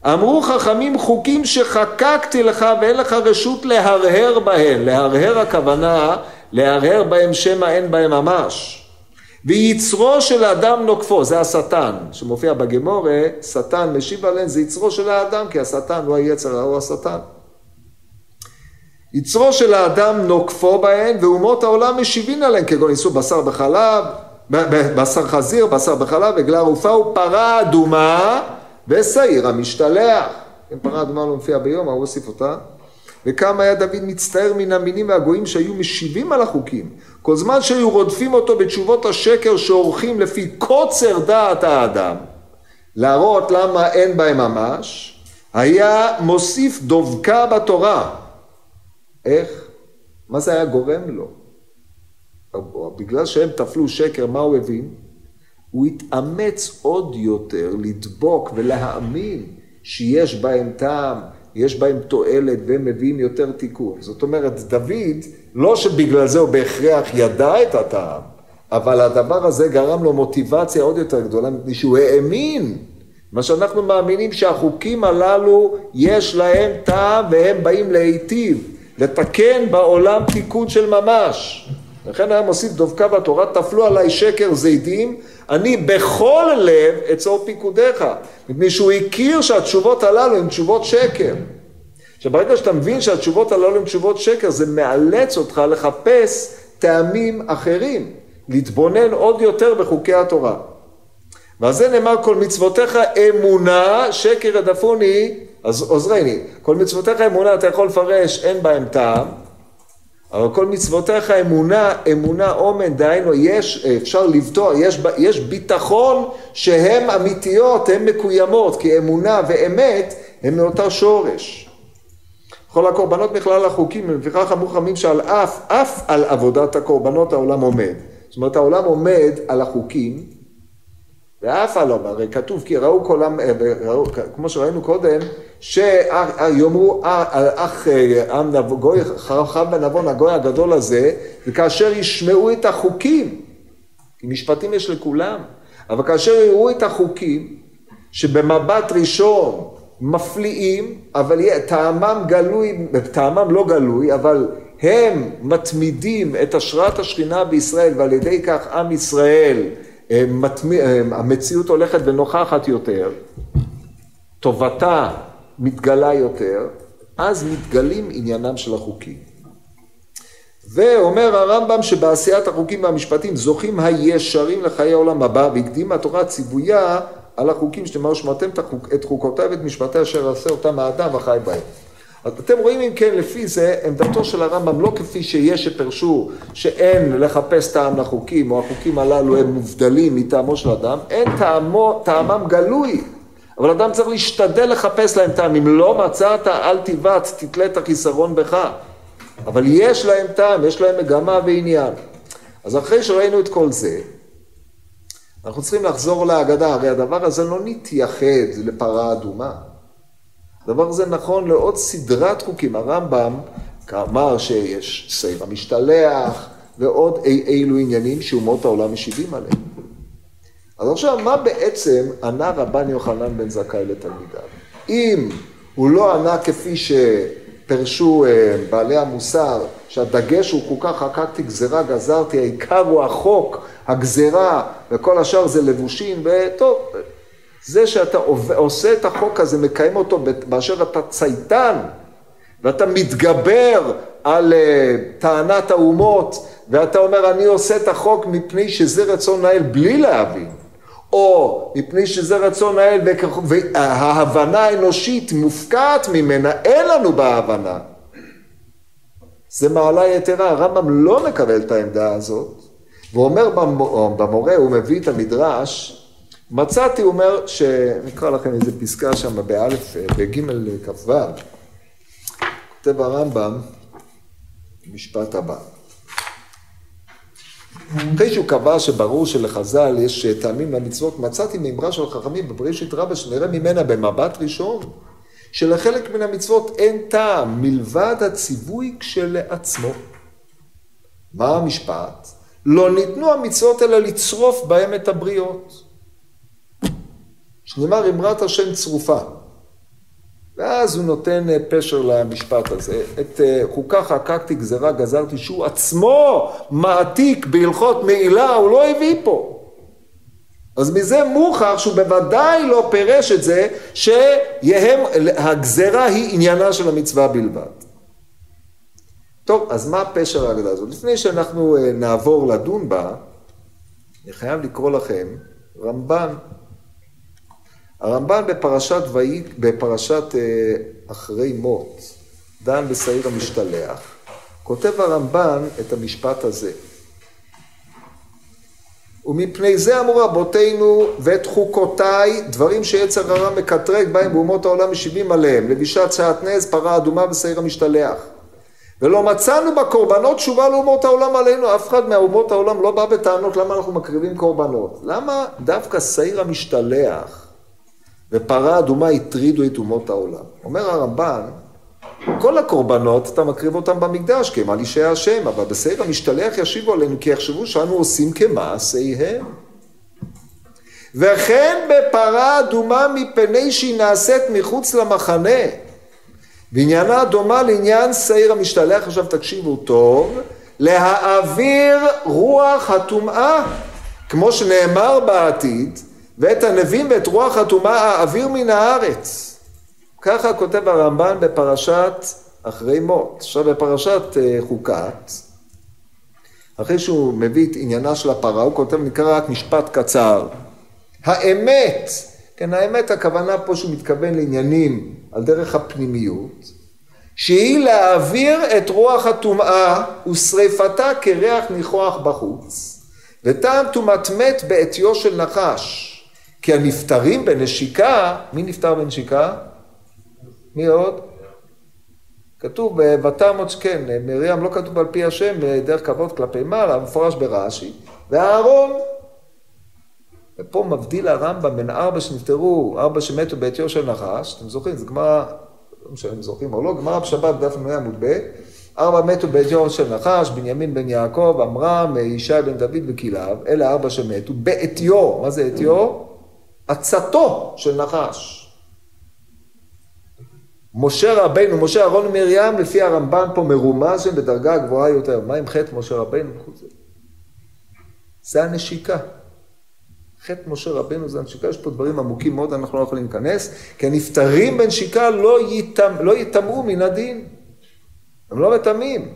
אמרו חכמים חוקים שחקקתי לך ואין לך רשות להרהר בהם. להרהר הכוונה, להרהר בהם שמא אין בהם ממש. ויצרו של האדם נוקפו, זה השטן, שמופיע בגמורה, שטן משיב עליהם, זה יצרו של האדם, כי השטן הוא היצר, הוא השטן. יצרו של האדם נוקפו בהן, ואומות העולם משיבין עליהן, כגון איסור בשר בחלב, בשר חזיר, בשר בחלב, עגלה ערופה ופרה אדומה ושעיר המשתלח. כן, פרה אדומה לא מופיעה ביום, הוא הוסיף אותה. וכמה היה דוד מצטער מן המינים והגויים שהיו משיבים על החוקים. כל זמן שהיו רודפים אותו בתשובות השקר שעורכים לפי קוצר דעת האדם, להראות למה אין בהם ממש, היה מוסיף דבקה בתורה. איך? מה זה היה גורם לו? בגלל שהם טפלו שקר, מה הוא הבין? הוא התאמץ עוד יותר לדבוק ולהאמין שיש בהם טעם, יש בהם תועלת והם מביאים יותר תיקון. זאת אומרת, דוד, לא שבגלל זה הוא בהכרח ידע את הטעם, אבל הדבר הזה גרם לו מוטיבציה עוד יותר גדולה, מפני שהוא האמין. מה שאנחנו מאמינים שהחוקים הללו יש להם טעם והם באים להיטיב, לתקן בעולם תיקון של ממש. לכן היה מוסיף דבקה בתורה, תפלו עליי שקר זיתים, אני בכל לב אצור פיקודיך, מפני שהוא הכיר שהתשובות הללו הן תשובות שקר. עכשיו ברגע שאתה מבין שהתשובות הללו הן תשובות שקר, זה מאלץ אותך לחפש טעמים אחרים, להתבונן עוד יותר בחוקי התורה. ועל זה נאמר כל מצוותיך אמונה, שקר הדפוני, אז עוזרני. כל מצוותיך אמונה אתה יכול לפרש, אין בהם טעם. אבל כל מצוותיך אמונה, אמונה אומן, דהיינו יש, אפשר לבטוח, יש, יש ביטחון שהן אמיתיות, הן מקוימות, כי אמונה ואמת הן מאותה שורש. כל הקורבנות מכלל החוקים, ולפיכך אמרו חכמים שעל אף, אף על עבודת הקורבנות העולם עומד. זאת אומרת העולם עומד על החוקים, ואף על עולם, הרי כתוב כי ראו כל עם, כמו שראינו קודם, שיאמרו אח עם גוי חכם ונבון הגוי הגדול הזה, וכאשר ישמעו את החוקים, כי משפטים יש לכולם, אבל כאשר יראו את החוקים, שבמבט ראשון מפליאים, אבל טעמם גלוי, טעמם לא גלוי, אבל הם מתמידים את השראת השכינה בישראל, ועל ידי כך עם ישראל, המציאות הולכת ונוכחת יותר, טובתה מתגלה יותר, אז מתגלים עניינם של החוקים. ואומר הרמב"ם שבעשיית החוקים והמשפטים זוכים הישרים לחיי העולם הבא, והקדימה התורה ציוויה על החוקים שתאמרו שמעתם את חוקותיי ואת משפטי אשר עשה אותם האדם וחי בהם. אז אתם רואים אם כן לפי זה עמדתו של הרמב"ם לא כפי שיש שפרשו שאין לחפש טעם לחוקים או החוקים הללו הם מובדלים מטעמו של אדם, אין טעמו, טעמם גלוי אבל אדם צריך להשתדל לחפש להם טעם, אם לא מצאת אל תיבץ, תתלה את החיסרון בך. אבל יש להם טעם, יש להם מגמה ועניין. אז אחרי שראינו את כל זה, אנחנו צריכים לחזור להגדה, הרי הדבר הזה לא נתייחד לפרה אדומה. הדבר הזה נכון לעוד סדרת חוקים. הרמב"ם אמר שיש סייב המשתלח ועוד אי אילו עניינים שאומות העולם משיבים עליהם. אז עכשיו, מה בעצם ענה רבן יוחנן בן זכאי לתלמידיו? אם הוא לא ענה כפי שפרשו אה, בעלי המוסר, שהדגש הוא כך חקקתי גזירה גזרתי, העיקר הוא החוק, הגזירה, וכל השאר זה לבושים, וטוב, זה שאתה עושה את החוק הזה, מקיים אותו באשר אתה צייתן, ואתה מתגבר על אה, טענת האומות, ואתה אומר, אני עושה את החוק מפני שזה רצון האל בלי להבין. או מפני שזה רצון האל וההבנה האנושית מופקעת ממנה, אין לנו בהבנה. זה מעלה יתרה, הרמב"ם לא מקבל את העמדה הזאת, ואומר במורה, הוא מביא את המדרש, מצאתי, הוא אומר, שנקרא לכם איזה פסקה שם באלף, בגימל כ"ו, כותב הרמב"ם, משפט הבא. אחרי שהוא קבע שברור שלחז"ל יש טעמים למצוות, מצאתי מאמרה של חכמים בבראשית רבה שנראה ממנה במבט ראשון, שלחלק מן המצוות אין טעם מלבד הציווי כשלעצמו. מה המשפט? לא ניתנו המצוות אלא לצרוף בהם את הבריות. שנאמר אמרת השם צרופה. ואז הוא נותן אה, פשר למשפט הזה. את אה, חוקה חקקתי גזרה גזרתי, שהוא עצמו מעתיק בהלכות מעילה, הוא לא הביא פה. אז מזה מוכח שהוא בוודאי לא פירש את זה שהגזרה היא עניינה של המצווה בלבד. טוב, אז מה פשר ההגדה הזאת? לפני שאנחנו אה, נעבור לדון בה, אני חייב לקרוא לכם רמב"ן. הרמב"ן בפרשת, ואי, בפרשת אה, אחרי מות, דן בשעיר המשתלח, כותב הרמב"ן את המשפט הזה. ומפני זה אמרו רבותינו ואת חוקותיי דברים שיצר הרע מקטרג בהם באומות העולם משיבים עליהם. לבישת שעטנז פרה אדומה ושעיר המשתלח ולא מצאנו בקורבנות תשובה לאומות העולם עלינו אף אחד מהאומות העולם לא בא בטענות למה אנחנו מקריבים קורבנות. למה דווקא שעיר המשתלח ופרה אדומה הטרידו את אומות העולם אומר הרמב"ן כל הקורבנות, אתה מקריב אותם במקדש, כי הם על אישי השם, אבל בסדר המשתלח ישיבו עלינו, כי יחשבו שאנו עושים כמעשיהם. וכן בפרה אדומה מפני שהיא נעשית מחוץ למחנה. ועניינה דומה לעניין שעיר המשתלח, עכשיו תקשיבו טוב, להעביר רוח הטומאה, כמו שנאמר בעתיד, ואת הנביאים ואת רוח הטומאה האוויר מן הארץ. ככה כותב הרמב"ן בפרשת אחרי מות. עכשיו בפרשת אה, חוקת, אחרי שהוא מביא את עניינה של הפרה, הוא כותב, נקרא רק משפט קצר. האמת, כן, האמת הכוונה פה שהוא מתכוון לעניינים על דרך הפנימיות, שהיא להעביר את רוח הטומאה ושריפתה כריח ניחוח בחוץ, וטעם טומאת מת בעטיו של נחש. כי הנפטרים בנשיקה, מי נפטר בנשיקה? מי עוד? כתוב בתמות, כן, מרים לא כתוב על פי השם דרך כבוד כלפי מעלה, מפורש ברש"י, ואהרון, ופה מבדיל הרמב"ם בין ארבע שנפטרו, ארבע שמתו בעטיו של נחש, אתם זוכרים, זה גמרא, לא משנה אם זוכרים או לא, גמרא בשבת דף מנוי עמוד ב', ארבע מתו בעטיו של נחש, בנימין בן יעקב, עמרם, ישי בן דוד וכליו, אלה ארבע שמתו, בעטיו, מה זה עטיו? עצתו של נחש. משה רבינו, משה אהרון ומרים, לפי הרמב"ן פה מרומז שהם בדרגה גבוהה יותר. מה עם חטא משה רבינו? זה הנשיקה. חטא משה רבינו זה הנשיקה, יש פה דברים עמוקים מאוד, אנחנו לא יכולים להיכנס, כי הנפטרים בנשיקה לא, לא יטמאו מן הדין. הם לא מטמאים.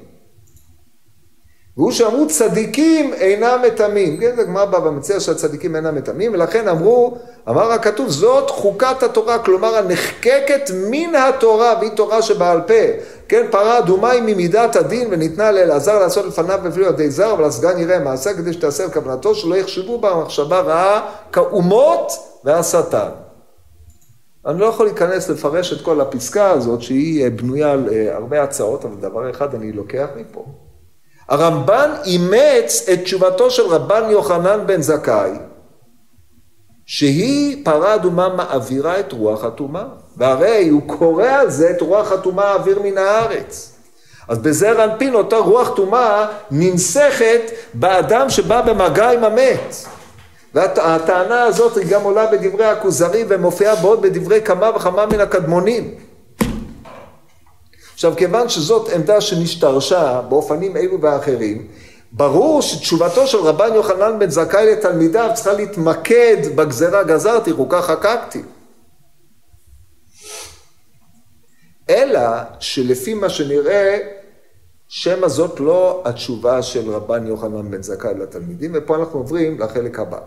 והוא שאמרו צדיקים אינם מטמאים. כן, זה גמרא בא ומציע שהצדיקים אינם מטמאים, ולכן אמרו, אמר הכתוב, זאת חוקת התורה, כלומר הנחקקת מן התורה, והיא תורה שבעל פה. כן, פרה אדומה היא ממידת הדין, וניתנה לאלעזר לעשות לפניו בפני ידי זר, אבל הסגן יראה מעשה כדי שתעשה את כוונתו, שלא יחשבו בה מחשבה רעה כאומות והשטן. אני לא יכול להיכנס לפרש את כל הפסקה הזאת, שהיא בנויה על אה, הרבה הצעות, אבל דבר אחד אני לוקח מפה. הרמב"ן אימץ את תשובתו של רבן יוחנן בן זכאי, שהיא פרה אדומה מעבירה את רוח הטומאה, והרי הוא קורא על זה את רוח הטומאה האוויר מן הארץ. אז בזעיר אנפין אותה רוח טומאה ננסחת באדם שבא במגע עם המת. והטענה הזאת היא גם עולה בדברי הכוזרי ומופיעה בעוד בדברי כמה וכמה מן הקדמונים. עכשיו, כיוון שזאת עמדה שנשתרשה באופנים אלו ואחרים, ברור שתשובתו של רבן יוחנן בן זכאי לתלמידיו צריכה להתמקד בגזרה גזרתי, חוקה חקקתי. אלא שלפי מה שנראה, שמא זאת לא התשובה של רבן יוחנן בן זכאי לתלמידים, ופה אנחנו עוברים לחלק הבא.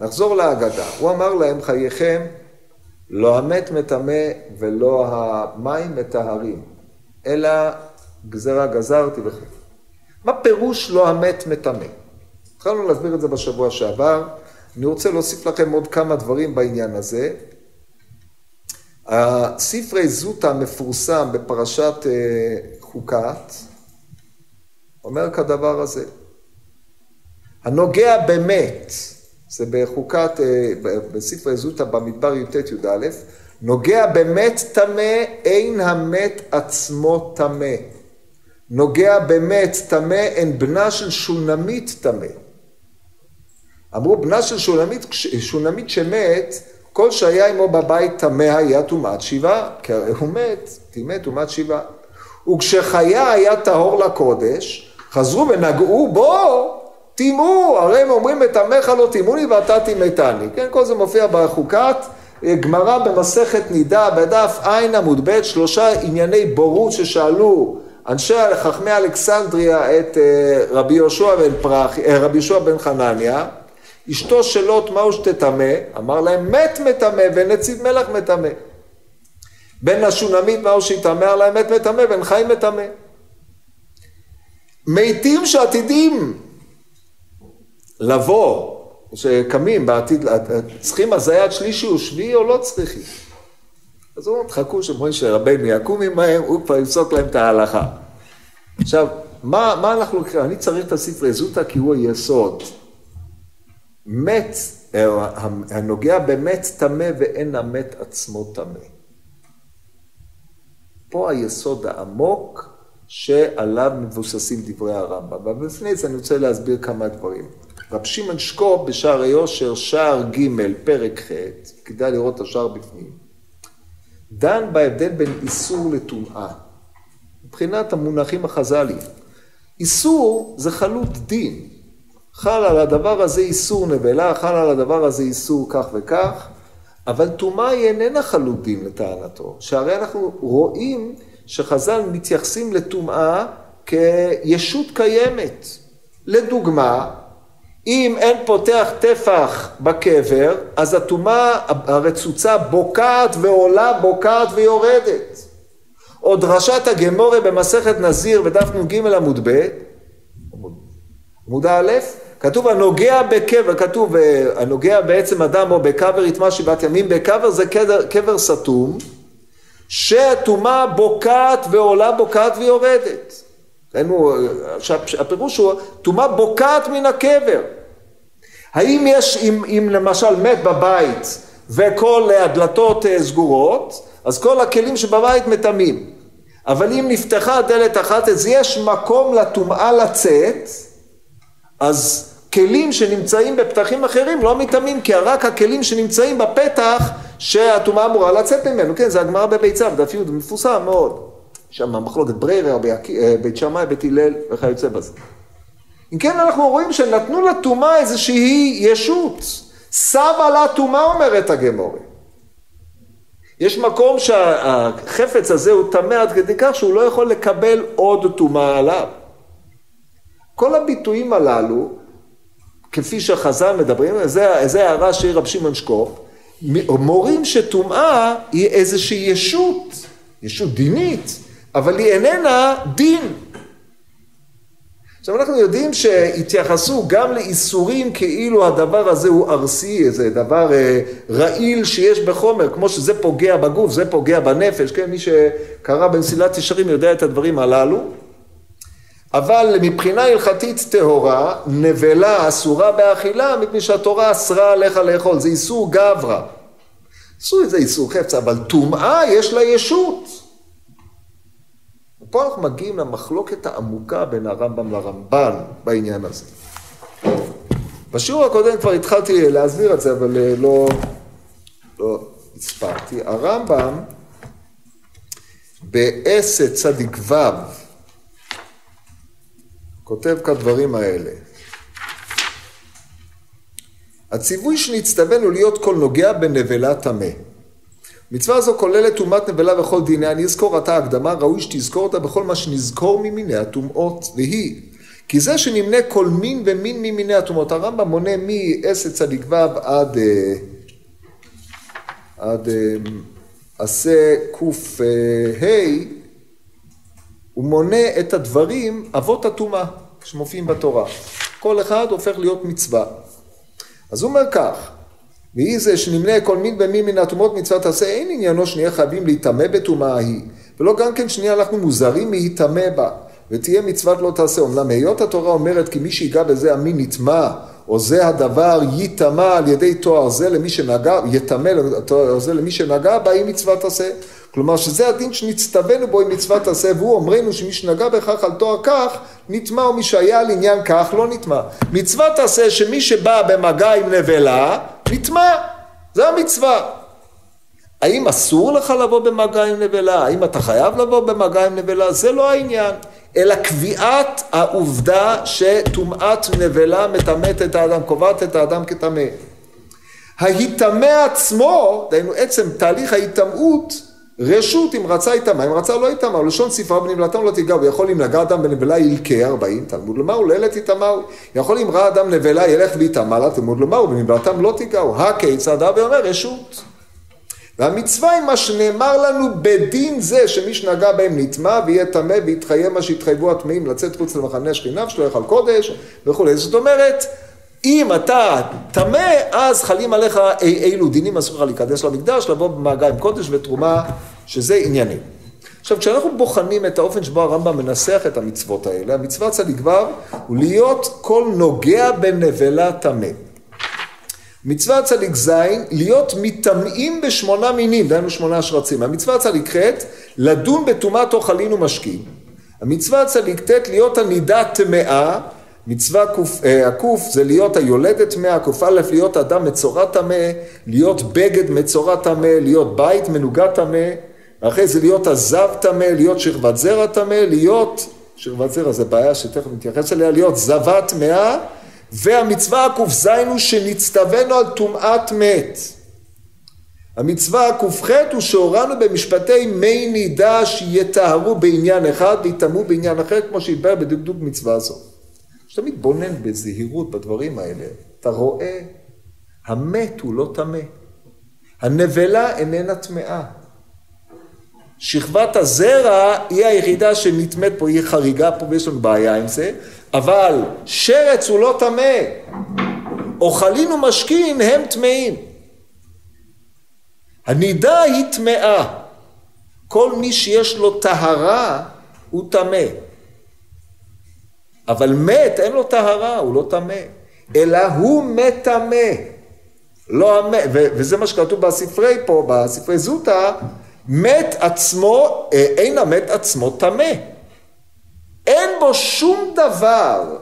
נחזור להגדה. הוא אמר להם, חייכם לא המת מטמא ולא המים מטהרים, אלא גזרה גזרתי וכו'. מה פירוש לא המת מטמא? התחלנו להסביר את זה בשבוע שעבר, אני רוצה להוסיף לכם עוד כמה דברים בעניין הזה. הספרי זוטה המפורסם בפרשת אה, חוקת אומר כדבר הזה, הנוגע באמת זה בחוקת, אה, בספרי זוטה במדבר י"ט י"א, נוגע במת טמא, אין המת עצמו טמא. נוגע במת טמא, אין בנה של שונמית טמא. אמרו, בנה של שונמית, שונמית שמת, כל שהיה עמו בבית טמא היה טומאת שבעה, כי הרי הוא מת, טימא טומאת שבעה. וכשחיה היה טהור לקודש, חזרו ונגעו בו טימאו, הרי הם אומרים מטמאך לא טימאוני ואתה טימאתני. כן, כל זה מופיע בחוקת גמרא במסכת נידה בדף ע' עמוד ב', שלושה ענייני בורות ששאלו אנשי חכמי אלכסנדריה את אה, רבי יהושע בן פרח, אה, רבי יהושע בן חנניה, אשתו של לוט מהו שתטמא? אמר להם מת מטמא ונציב מלח מטמא. בן השונמית מהו שיטמא? אמר להם מת מטמא בן חי מטמא. מתים שעתידים לבוא, שקמים בעתיד, צריכים הזיית שלישי ושביעי או לא צריכים? אז הוא אומר, תחכו שמוישה רבנו יקום עמהם, הוא כבר יפסוק להם את ההלכה. עכשיו, מה, מה אנחנו קוראים? אני צריך את הספרי זוטה כי הוא היסוד. מת, אה, הנוגע במת טמא ואין המת עצמו טמא. פה היסוד העמוק שעליו מבוססים דברי הרמב"ם. אבל לפני זה אני רוצה להסביר כמה דברים. רב שמעון שקופ בשער היושר, שער ג', פרק ח', כדאי לראות את השער בפנים, דן בהבדל בין איסור לטומאה, מבחינת המונחים החז"ליים. איסור זה חלות דין. חל על הדבר הזה איסור נבלה, חל על הדבר הזה איסור כך וכך, אבל טומאה היא איננה חלות דין לטענתו, שהרי אנחנו רואים שחז"ל מתייחסים לטומאה כישות קיימת. לדוגמה, אם אין פותח טפח בקבר, אז הטומאה הרצוצה בוקעת ועולה, בוקעת ויורדת. או דרשת הגמורה במסכת נזיר בדף נ"ג עמוד ב', עמוד א', כתוב הנוגע בקבר, כתוב הנוגע בעצם אדם או בקבר יטמע שבעת ימים, בקבר זה קבר, קבר סתום, שהטומאה בוקעת ועולה, בוקעת ויורדת. ראינו, הפירוש הוא, טומאה בוקעת מן הקבר. האם יש, אם, אם למשל מת בבית וכל הדלתות אה, סגורות, אז כל הכלים שבבית מטמאים. אבל אם נפתחה דלת אחת, אז יש מקום לטומאה לצאת, אז כלים שנמצאים בפתחים אחרים לא מטמאים, כי רק הכלים שנמצאים בפתח שהטומאה אמורה לצאת ממנו. כן, זה הגמרא בביצה, בדף י', מפורסם מאוד. שם מחלוקת בריירה, אה, בית שמאי, בית הלל וכיוצא בזה. אם כן, אנחנו רואים שנתנו לטומאה איזושהי ישות. סבא לה טומאה אומרת הגמורה. יש מקום שהחפץ הזה הוא טמא עד כדי כך שהוא לא יכול לקבל עוד טומאה עליו. כל הביטויים הללו, כפי שחז"ל מדברים, זה הערה של רב שמעון שקופ, מורים שטומאה היא איזושהי ישות, ישות דינית, אבל היא איננה דין. עכשיו אנחנו יודעים שהתייחסו גם לאיסורים כאילו הדבר הזה הוא ארסי, איזה דבר אה, רעיל שיש בחומר, כמו שזה פוגע בגוף, זה פוגע בנפש, כן, מי שקרא במסילת ישרים יודע את הדברים הללו. אבל מבחינה הלכתית טהורה, נבלה אסורה באכילה, מפני שהתורה אסרה עליך לאכול, זה איסור גברא. עשו איזה איסור חפץ, אבל טומאה יש לה ישות. פה אנחנו מגיעים למחלוקת העמוקה בין הרמב"ם לרמב"ן בעניין הזה. בשיעור הקודם כבר התחלתי להסביר את זה, אבל אה, לא, לא הספקתי. הרמב"ם בעשת צדיק ו' כותב כדברים האלה. הציווי שנצטווינו להיות כל נוגע בנבלה טמא. מצווה זו כוללת טומאת נבלה וכל דיני, אני אזכור עתה הקדמה, ראוי שתזכור אותה בכל מה שנזכור ממיני הטומאות, והיא כי זה שנמנה כל מין ומין ממיני הטומאות, הרמב"ם מונה מעשת צדיק ו' עד, אה, עד אה, עשה ק"ה, הוא מונה את הדברים אבות הטומאה שמופיעים בתורה. כל אחד הופך להיות מצווה. אז הוא אומר כך, והיא זה שנמנה כל מין במין מן הטומאות מצוות עשה, אין עניינו שנהיה חייבים להיטמא בטומאה ההיא, ולא גם כן שנייה אנחנו מוזרים להיטמא בה, ותהיה מצוות לא תעשה. אומנם היות התורה אומרת כי מי שיגע בזה המין נטמא, או זה הדבר ייטמא על ידי תואר זה למי שנגע, יטמא תואר זה למי שנגע בה, היא מצוות עשה. כלומר שזה הדין שנצטווינו בו עם מצוות עשה, והוא אומרנו שמי שנגע בכך על תואר כך, נטמא, או מי שהיה על עניין כך, לא נטמא. מצוות עשה שמי שבא במגע עם נבלה, נטמע, זה המצווה. האם אסור לך לבוא במגע עם נבלה? האם אתה חייב לבוא במגע עם נבלה? זה לא העניין. אלא קביעת העובדה שטומאת נבלה מטמאת את האדם, קובעת את האדם כטמא. ההיטמא עצמו, דהיינו עצם תהליך ההיטמאות, רשות אם רצה יטמא, אם רצה לא יטמא, לשון ספרה בנבלתם לא תיגעו, יכול אם נגע אדם בנבלה ילקה ארבעים, תלמוד לומר ולילת יטמאו, יכול אם ראה אדם נבלה ילך ויטמא לה, תלמוד לומר ובנבלתם לא תיגעו, הכיצד אבי אומר רשות. והמצווה היא מה שנאמר לנו בדין זה שמי שנגע בהם נטמע ויהיה טמא ויתחייב מה שהתחייבו הטמאים לצאת חוץ למחנה שכיניו שלא יאכל קודש וכולי. זאת אומרת, אם אתה טמא, אז חלים עליך אי, אילו דינים אסור לך להיכנס למקדש, לבוא במעגה עם קודש ותרומה, שזה עניינים. עכשיו, כשאנחנו בוחנים את האופן שבו הרמב"ם מנסח את המצוות האלה, המצווה צדיק ו' הוא להיות כל נוגע בנבלה טמא. מצווה צדיק ז', להיות מטמאים בשמונה מינים, דהיינו שמונה שרצים. המצווה צדיק ח', לדון בטומאת אוכלין ומשקים. המצווה צדיק ט', להיות הנידה טמאה. מצווה אה, הקוף זה להיות היולדת טמאה, קא להיות אדם מצורע טמא, להיות בגד מצורע טמא, להיות בית מנוגע טמא, אחרי זה להיות הזב טמא, להיות שכבת זרע טמא, להיות, שכבת זרע זה בעיה שתכף נתייחס אליה, להיות זבה טמאה והמצווה הק"ז הוא שנצטווינו על טומאת מת. המצווה הק"ח הוא שהורנו במשפטי מי נידה שיטהרו בעניין אחד ויטמאו בעניין אחר כמו שהתברר בדקדוק מצווה זו. כשאתה בונן בזהירות בדברים האלה, אתה רואה, המת הוא לא טמא. הנבלה איננה טמאה. שכבת הזרע היא היחידה שנטמאת פה, היא חריגה פה ויש לנו בעיה עם זה, אבל שרץ הוא לא טמא, אוכלין ומשקין הם טמאים. הנידה היא טמאה. כל מי שיש לו טהרה הוא טמא. אבל מת אין לו טהרה, הוא לא טמא. אלא הוא מטמא. לא המת, וזה מה שכתוב בספרי פה, בספרי זוטה, מת עצמו, אה, אין המת עצמו טמא. אין בו שום דבר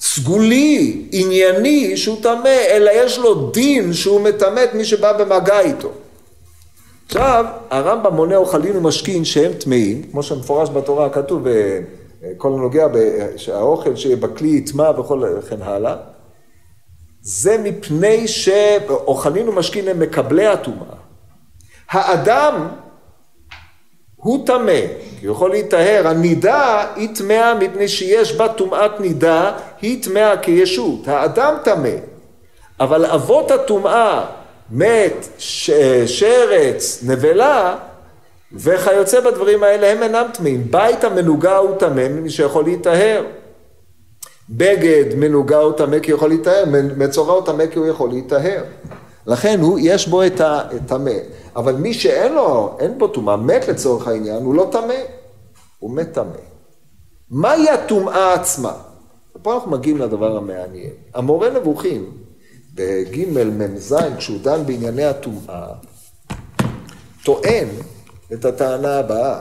סגולי, ענייני, שהוא טמא, אלא יש לו דין שהוא מטמא את מי שבא במגע איתו. עכשיו, הרמב"ם מונה אוכלים ומשקין שהם טמאים, כמו שמפורש בתורה כתוב, כל הנוגע שהאוכל שיהיה בכלי יטמע וכן הלאה, זה מפני שאוכלים ומשקין הם מקבלי הטומאה. האדם הוא טמא, יכול להיטהר, הנידה היא טמאה מפני שיש בה טומאת נידה, היא טמאה כישות, האדם טמא, אבל אבות הטומאה, מת, ש... שרץ, נבלה, וכיוצא בדברים האלה הם אינם טמאים. בית המנוגה הוא טמא ממי שיכול להיטהר. בגד מנוגה הוא טמא כי הוא יכול להיטהר, מצורע הוא טמא כי הוא יכול להיטהר. לכן הוא, יש בו את הטמא. אבל מי שאין לו, אין בו טומאה, מת לצורך העניין, הוא לא טמא, הוא מת טמא. מהי הטומאה עצמה? ופה אנחנו מגיעים לדבר המעניין. המורה נבוכים, בג' מ"ז, כשהוא דן בענייני הטומאה, טוען את הטענה הבאה,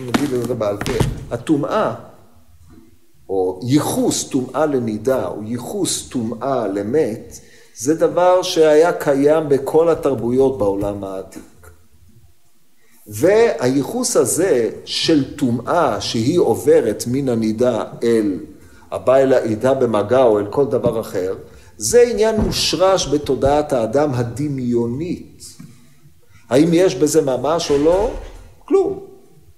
נגיד את זה בעל פה, הטומאה, או ייחוס טומאה לנידה, או ייחוס טומאה למת, זה דבר שהיה קיים בכל התרבויות בעולם העתיק. והייחוס הזה של טומאה שהיא עוברת מן הנידה אל הבא אל העידה במגע או אל כל דבר אחר, זה עניין מושרש בתודעת האדם הדמיונית. האם יש בזה ממש או לא? כלום.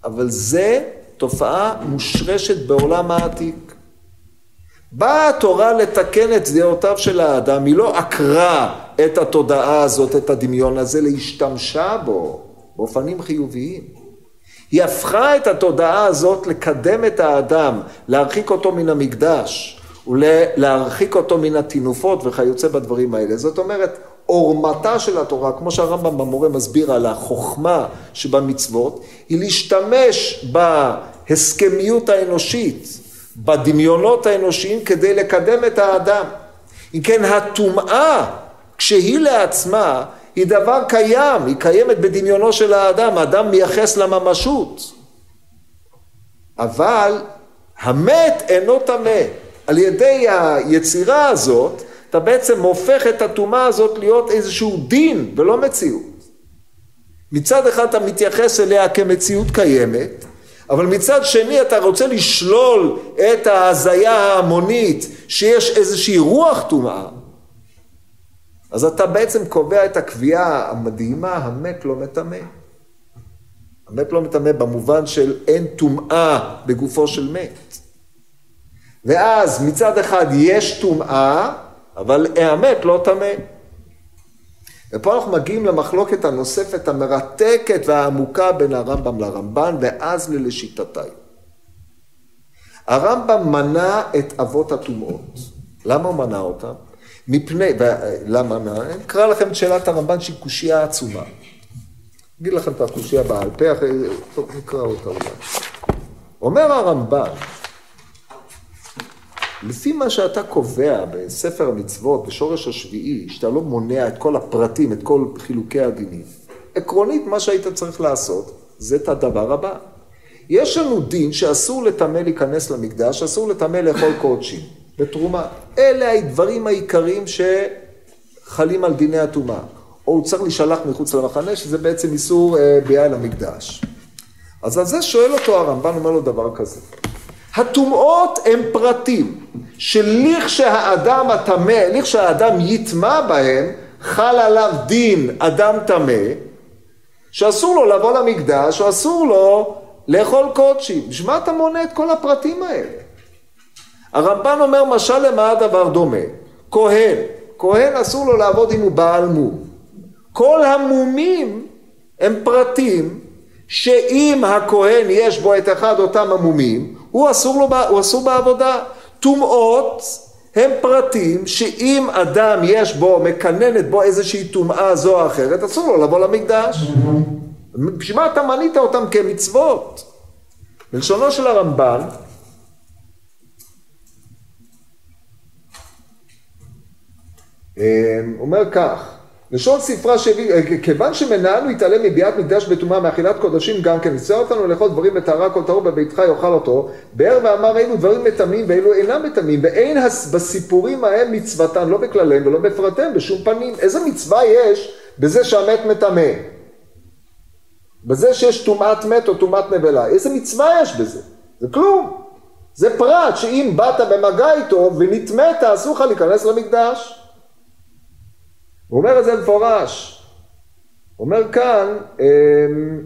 אבל זה תופעה מושרשת בעולם העתיק. באה התורה לתקן את דעותיו של האדם, היא לא עקרה את התודעה הזאת, את הדמיון הזה, להשתמשה בו באופנים חיוביים. היא הפכה את התודעה הזאת לקדם את האדם, להרחיק אותו מן המקדש ולהרחיק אותו מן הטינופות וכיוצא בדברים האלה. זאת אומרת, עורמתה של התורה, כמו שהרמב"ם במורה מסביר על החוכמה שבמצוות, היא להשתמש בהסכמיות האנושית, בדמיונות האנושיים כדי לקדם את האדם. אם כן, הטומאה, כשהיא לעצמה, היא דבר קיים, היא קיימת בדמיונו של האדם, האדם מייחס לממשות. אבל המת אינו טמא. על ידי היצירה הזאת, אתה בעצם הופך את הטומאה הזאת להיות איזשהו דין ולא מציאות. מצד אחד אתה מתייחס אליה כמציאות קיימת, אבל מצד שני אתה רוצה לשלול את ההזיה ההמונית שיש איזושהי רוח טומאה, אז אתה בעצם קובע את הקביעה המדהימה, המת לא מטמא. המת לא מטמא במובן של אין טומאה בגופו של מת. ואז מצד אחד יש טומאה, אבל המת לא טמא. ופה אנחנו מגיעים למחלוקת הנוספת המרתקת והעמוקה בין הרמב"ם לרמב"ן, ואז ללשיטתיים. הרמב"ם מנה את אבות הטומאות. למה הוא מנה אותם? מפני, למה? אני אקרא לכם את שאלת הרמב"ן שהיא קושייה עצומה. אגיד לכם את הקושייה בעל פה, אחרי, טוב, נקרא אותה אולי. אומר הרמב"ן, לפי מה שאתה קובע בספר המצוות, בשורש השביעי, שאתה לא מונע את כל הפרטים, את כל חילוקי הדינים, עקרונית מה שהיית צריך לעשות, זה את הדבר הבא. יש לנו דין שאסור לטמא להיכנס למקדש, אסור לטמא לאכול קודשים, בתרומה. אלה הדברים העיקריים שחלים על דיני הטומאה. או הוא צריך להישלח מחוץ למחנה, שזה בעצם איסור אה, ביאה למקדש. אז על זה שואל אותו הרמב"ן, אומר לו דבר כזה. הטומאות הם פרטים שלכשהאדם הטמא, לכשהאדם יטמע בהם, חל עליו דין אדם טמא, שאסור לו לבוא למקדש, או אסור לו לאכול קודשים. בשביל מה אתה מונה את כל הפרטים האלה? הרמב"ן אומר, משל למה הדבר דומה? כהן, כהן אסור לו לעבוד אם הוא בעל מום. כל המומים הם פרטים שאם הכהן יש בו את אחד אותם המומים, הוא אסור, לו, הוא אסור בעבודה. טומאות הם פרטים שאם אדם יש בו, מקננת בו איזושהי טומאה זו או אחרת, אסור לו לבוא למקדש. בשביל מה אתה מנית אותם כמצוות? בלשונו של הרמב"ן, אה, אומר כך, לשון ספרה שהביא, אה, כיוון שמנהלנו להתעלם מביאת מקדש בטומאה מאכילת קודשים גם כן, ניסה אותנו לאכול דברים בטהרה כל טהור בביתך יאכל אותו, באר ואמר אילו דברים מטמאים ואילו אינם מטמאים, ואין בסיפורים ההם מצוותן, לא בכלליהם ולא בפרטיהם, בשום פנים. איזה מצווה יש בזה שהמת מטמא? בזה שיש טומאת מת או טומאת נבלה, איזה מצווה יש בזה? זה כלום. זה פרט שאם באת במגע איתו ונטמאת, אסור לך להיכנס למקדש. הוא אומר את זה מפורש. הוא אומר כאן, אמ,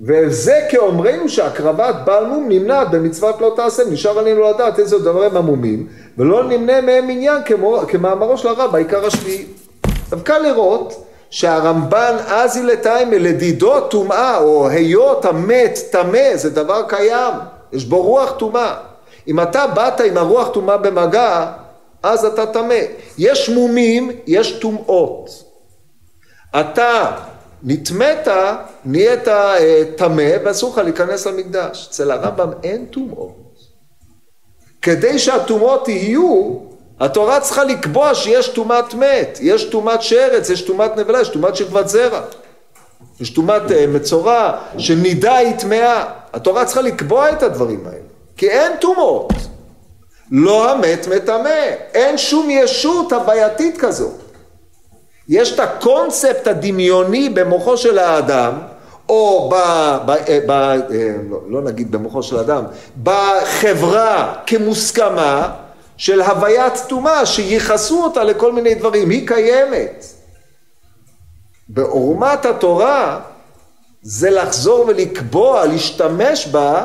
וזה כאומרנו שהקרבת בעל מום נמנעת במצוות לא תעשה, נשאר עלינו לדעת איזה דברים המומים, ולא נמנה מהם עניין כמו, כמאמרו של הרב העיקר השביעי. עכשיו קל לראות שהרמב"ן אזי לטיימה לדידו טומאה או היות המת טמא זה דבר קיים, יש בו רוח טומאה. אם אתה באת עם הרוח טומאה במגע אז אתה טמא. יש מומים, יש טומאות. אתה נטמאת, נהיית אה, טמא ואסור לך להיכנס למקדש. אצל הרמב"ם אין טומאות. כדי שהטומאות יהיו, התורה צריכה לקבוע שיש טומאת מת, יש טומאת שרץ, יש טומאת נבלה, יש טומאת שכבת זרע. יש טומאת אה, מצורע, שנידה היא טמאה. התורה צריכה לקבוע את הדברים האלה, כי אין טומאות. לא המת מטמא, אין שום ישות הווייתית כזו. יש את הקונספט הדמיוני במוחו של האדם, או ב... ב, ב לא, לא נגיד במוחו של האדם, בחברה כמוסכמה של הוויית טומאה, שייחסו אותה לכל מיני דברים, היא קיימת. בעורמת התורה זה לחזור ולקבוע, להשתמש בה,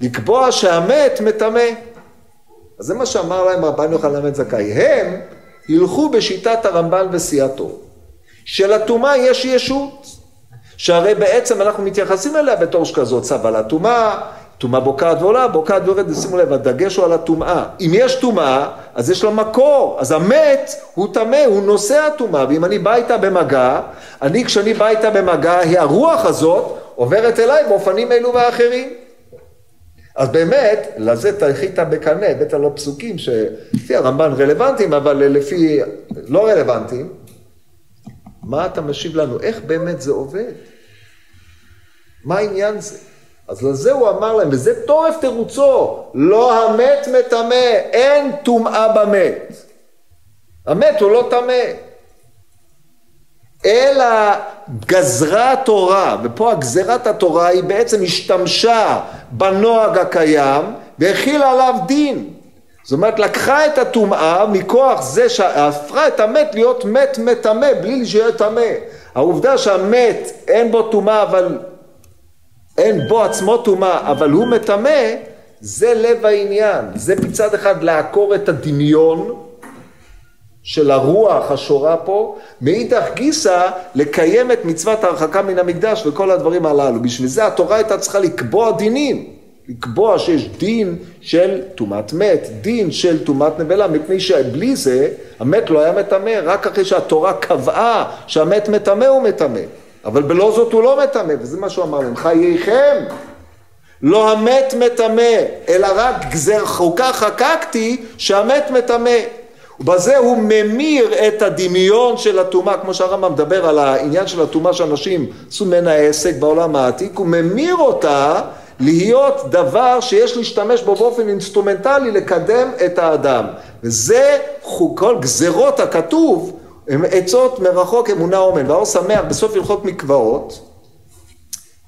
לקבוע שהמת מטמא. אז זה מה שאמר להם רבן יוחנן בן זכאי. הם ילכו בשיטת הרמב"ן וסיעתו. שלטומאה יש ישות. שהרי בעצם אנחנו מתייחסים אליה בתור שכזאת על הטומאה, טומאה בוקעת ועולה, בוקעת ויורדת, שימו לב, הדגש הוא על הטומאה. אם יש טומאה, אז יש לה מקור, אז המת הוא טמא, הוא נושא הטומאה, ואם אני בא איתה במגע, אני כשאני בא איתה במגע, הרוח הזאת עוברת אליי באופנים אלו ואחרים. אז באמת, לזה תלכית בקנה, הבאת לו פסוקים שלפי הרמב"ן רלוונטיים, אבל לפי לא רלוונטיים. מה אתה משיב לנו? איך באמת זה עובד? מה העניין זה? אז לזה הוא אמר להם, וזה טורף תירוצו, לא המת מטמא, אין טומאה במת. המת הוא לא טמא. אלא גזרה התורה, ופה הגזרת התורה היא בעצם השתמשה בנוהג הקיים והכילה עליו דין. זאת אומרת לקחה את הטומאה מכוח זה שהפכה את המת להיות מת מטמא בלי שיהיה טמא. העובדה שהמת אין בו טומאה אבל אין בו עצמו טומאה אבל הוא מטמא זה לב העניין, זה מצד אחד לעקור את הדמיון של הרוח השורה פה, מאידך גיסא לקיים את מצוות ההרחקה מן המקדש וכל הדברים הללו. בשביל זה התורה הייתה צריכה לקבוע דינים, לקבוע שיש דין של טומאת מת, דין של טומאת נבלה, מפני שבלי זה המת לא היה מטמא, רק אחרי שהתורה קבעה שהמת מטמא הוא מטמא. אבל בלא זאת הוא לא מטמא, וזה מה שהוא אמר להם, חייכם לא המת מטמא, אלא רק גזר חוקה חקקתי שהמת מטמא. ובזה הוא ממיר את הדמיון של הטומאה, כמו שהרמב"ם מדבר על העניין של הטומאה שאנשים עשו ממנה עסק בעולם העתיק, הוא ממיר אותה להיות דבר שיש להשתמש בו באופן אינסטרומנטלי לקדם את האדם. וזה כל גזרות הכתוב הם עצות מרחוק אמונה אומן. והאור שמח בסוף הלכות מקוואות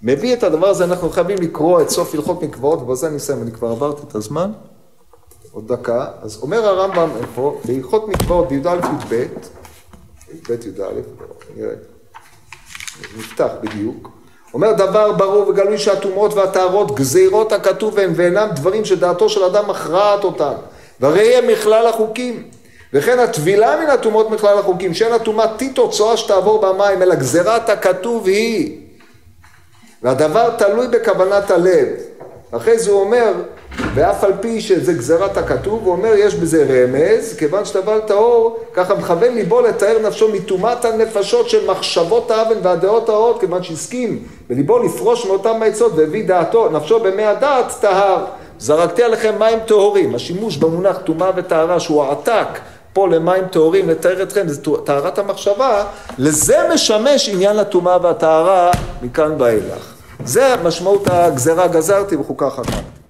מביא את הדבר הזה, אנחנו חייבים לקרוא את סוף הלכות מקוואות, ובזה אני אסיים, אני כבר עברתי את הזמן, עוד דקה. אז אומר הרמב"ם פה, בהלכות מקוואות בי"א י"ב, י"ב י"א, נראה, נפתח בדיוק, אומר דבר ברור וגלוי שהטומאות והטהרות גזירות הכתוב הן ואינם דברים שדעתו של אדם מכרעת אותם, והרי הם מכלל החוקים. וכן הטבילה מן הטומאות מכלל החוקים, שאין הטומאה טיטו צואה שתעבור במים, אלא גזירת הכתוב היא. והדבר תלוי בכוונת הלב. אחרי זה הוא אומר, ואף על פי שזה גזירת הכתוב, הוא אומר יש בזה רמז, כיוון שטבל טהור, ככה מכוון ליבו לתאר נפשו מטומאת הנפשות של מחשבות האוון והדעות הרעות, כיוון שהסכים בליבו לפרוש מאותם העצות והביא דעתו, נפשו במי הדעת טהר. זרקתי עליכם מים טהורים, השימוש במונח טומאה וטהרה שהוא העתק פה למים טהורים, לתאר אתכם, זה טהרת המחשבה, לזה משמש עניין הטומאה והטהרה מכאן ואילך. זה משמעות הגזרה גזרתי וחוקה חקרתי.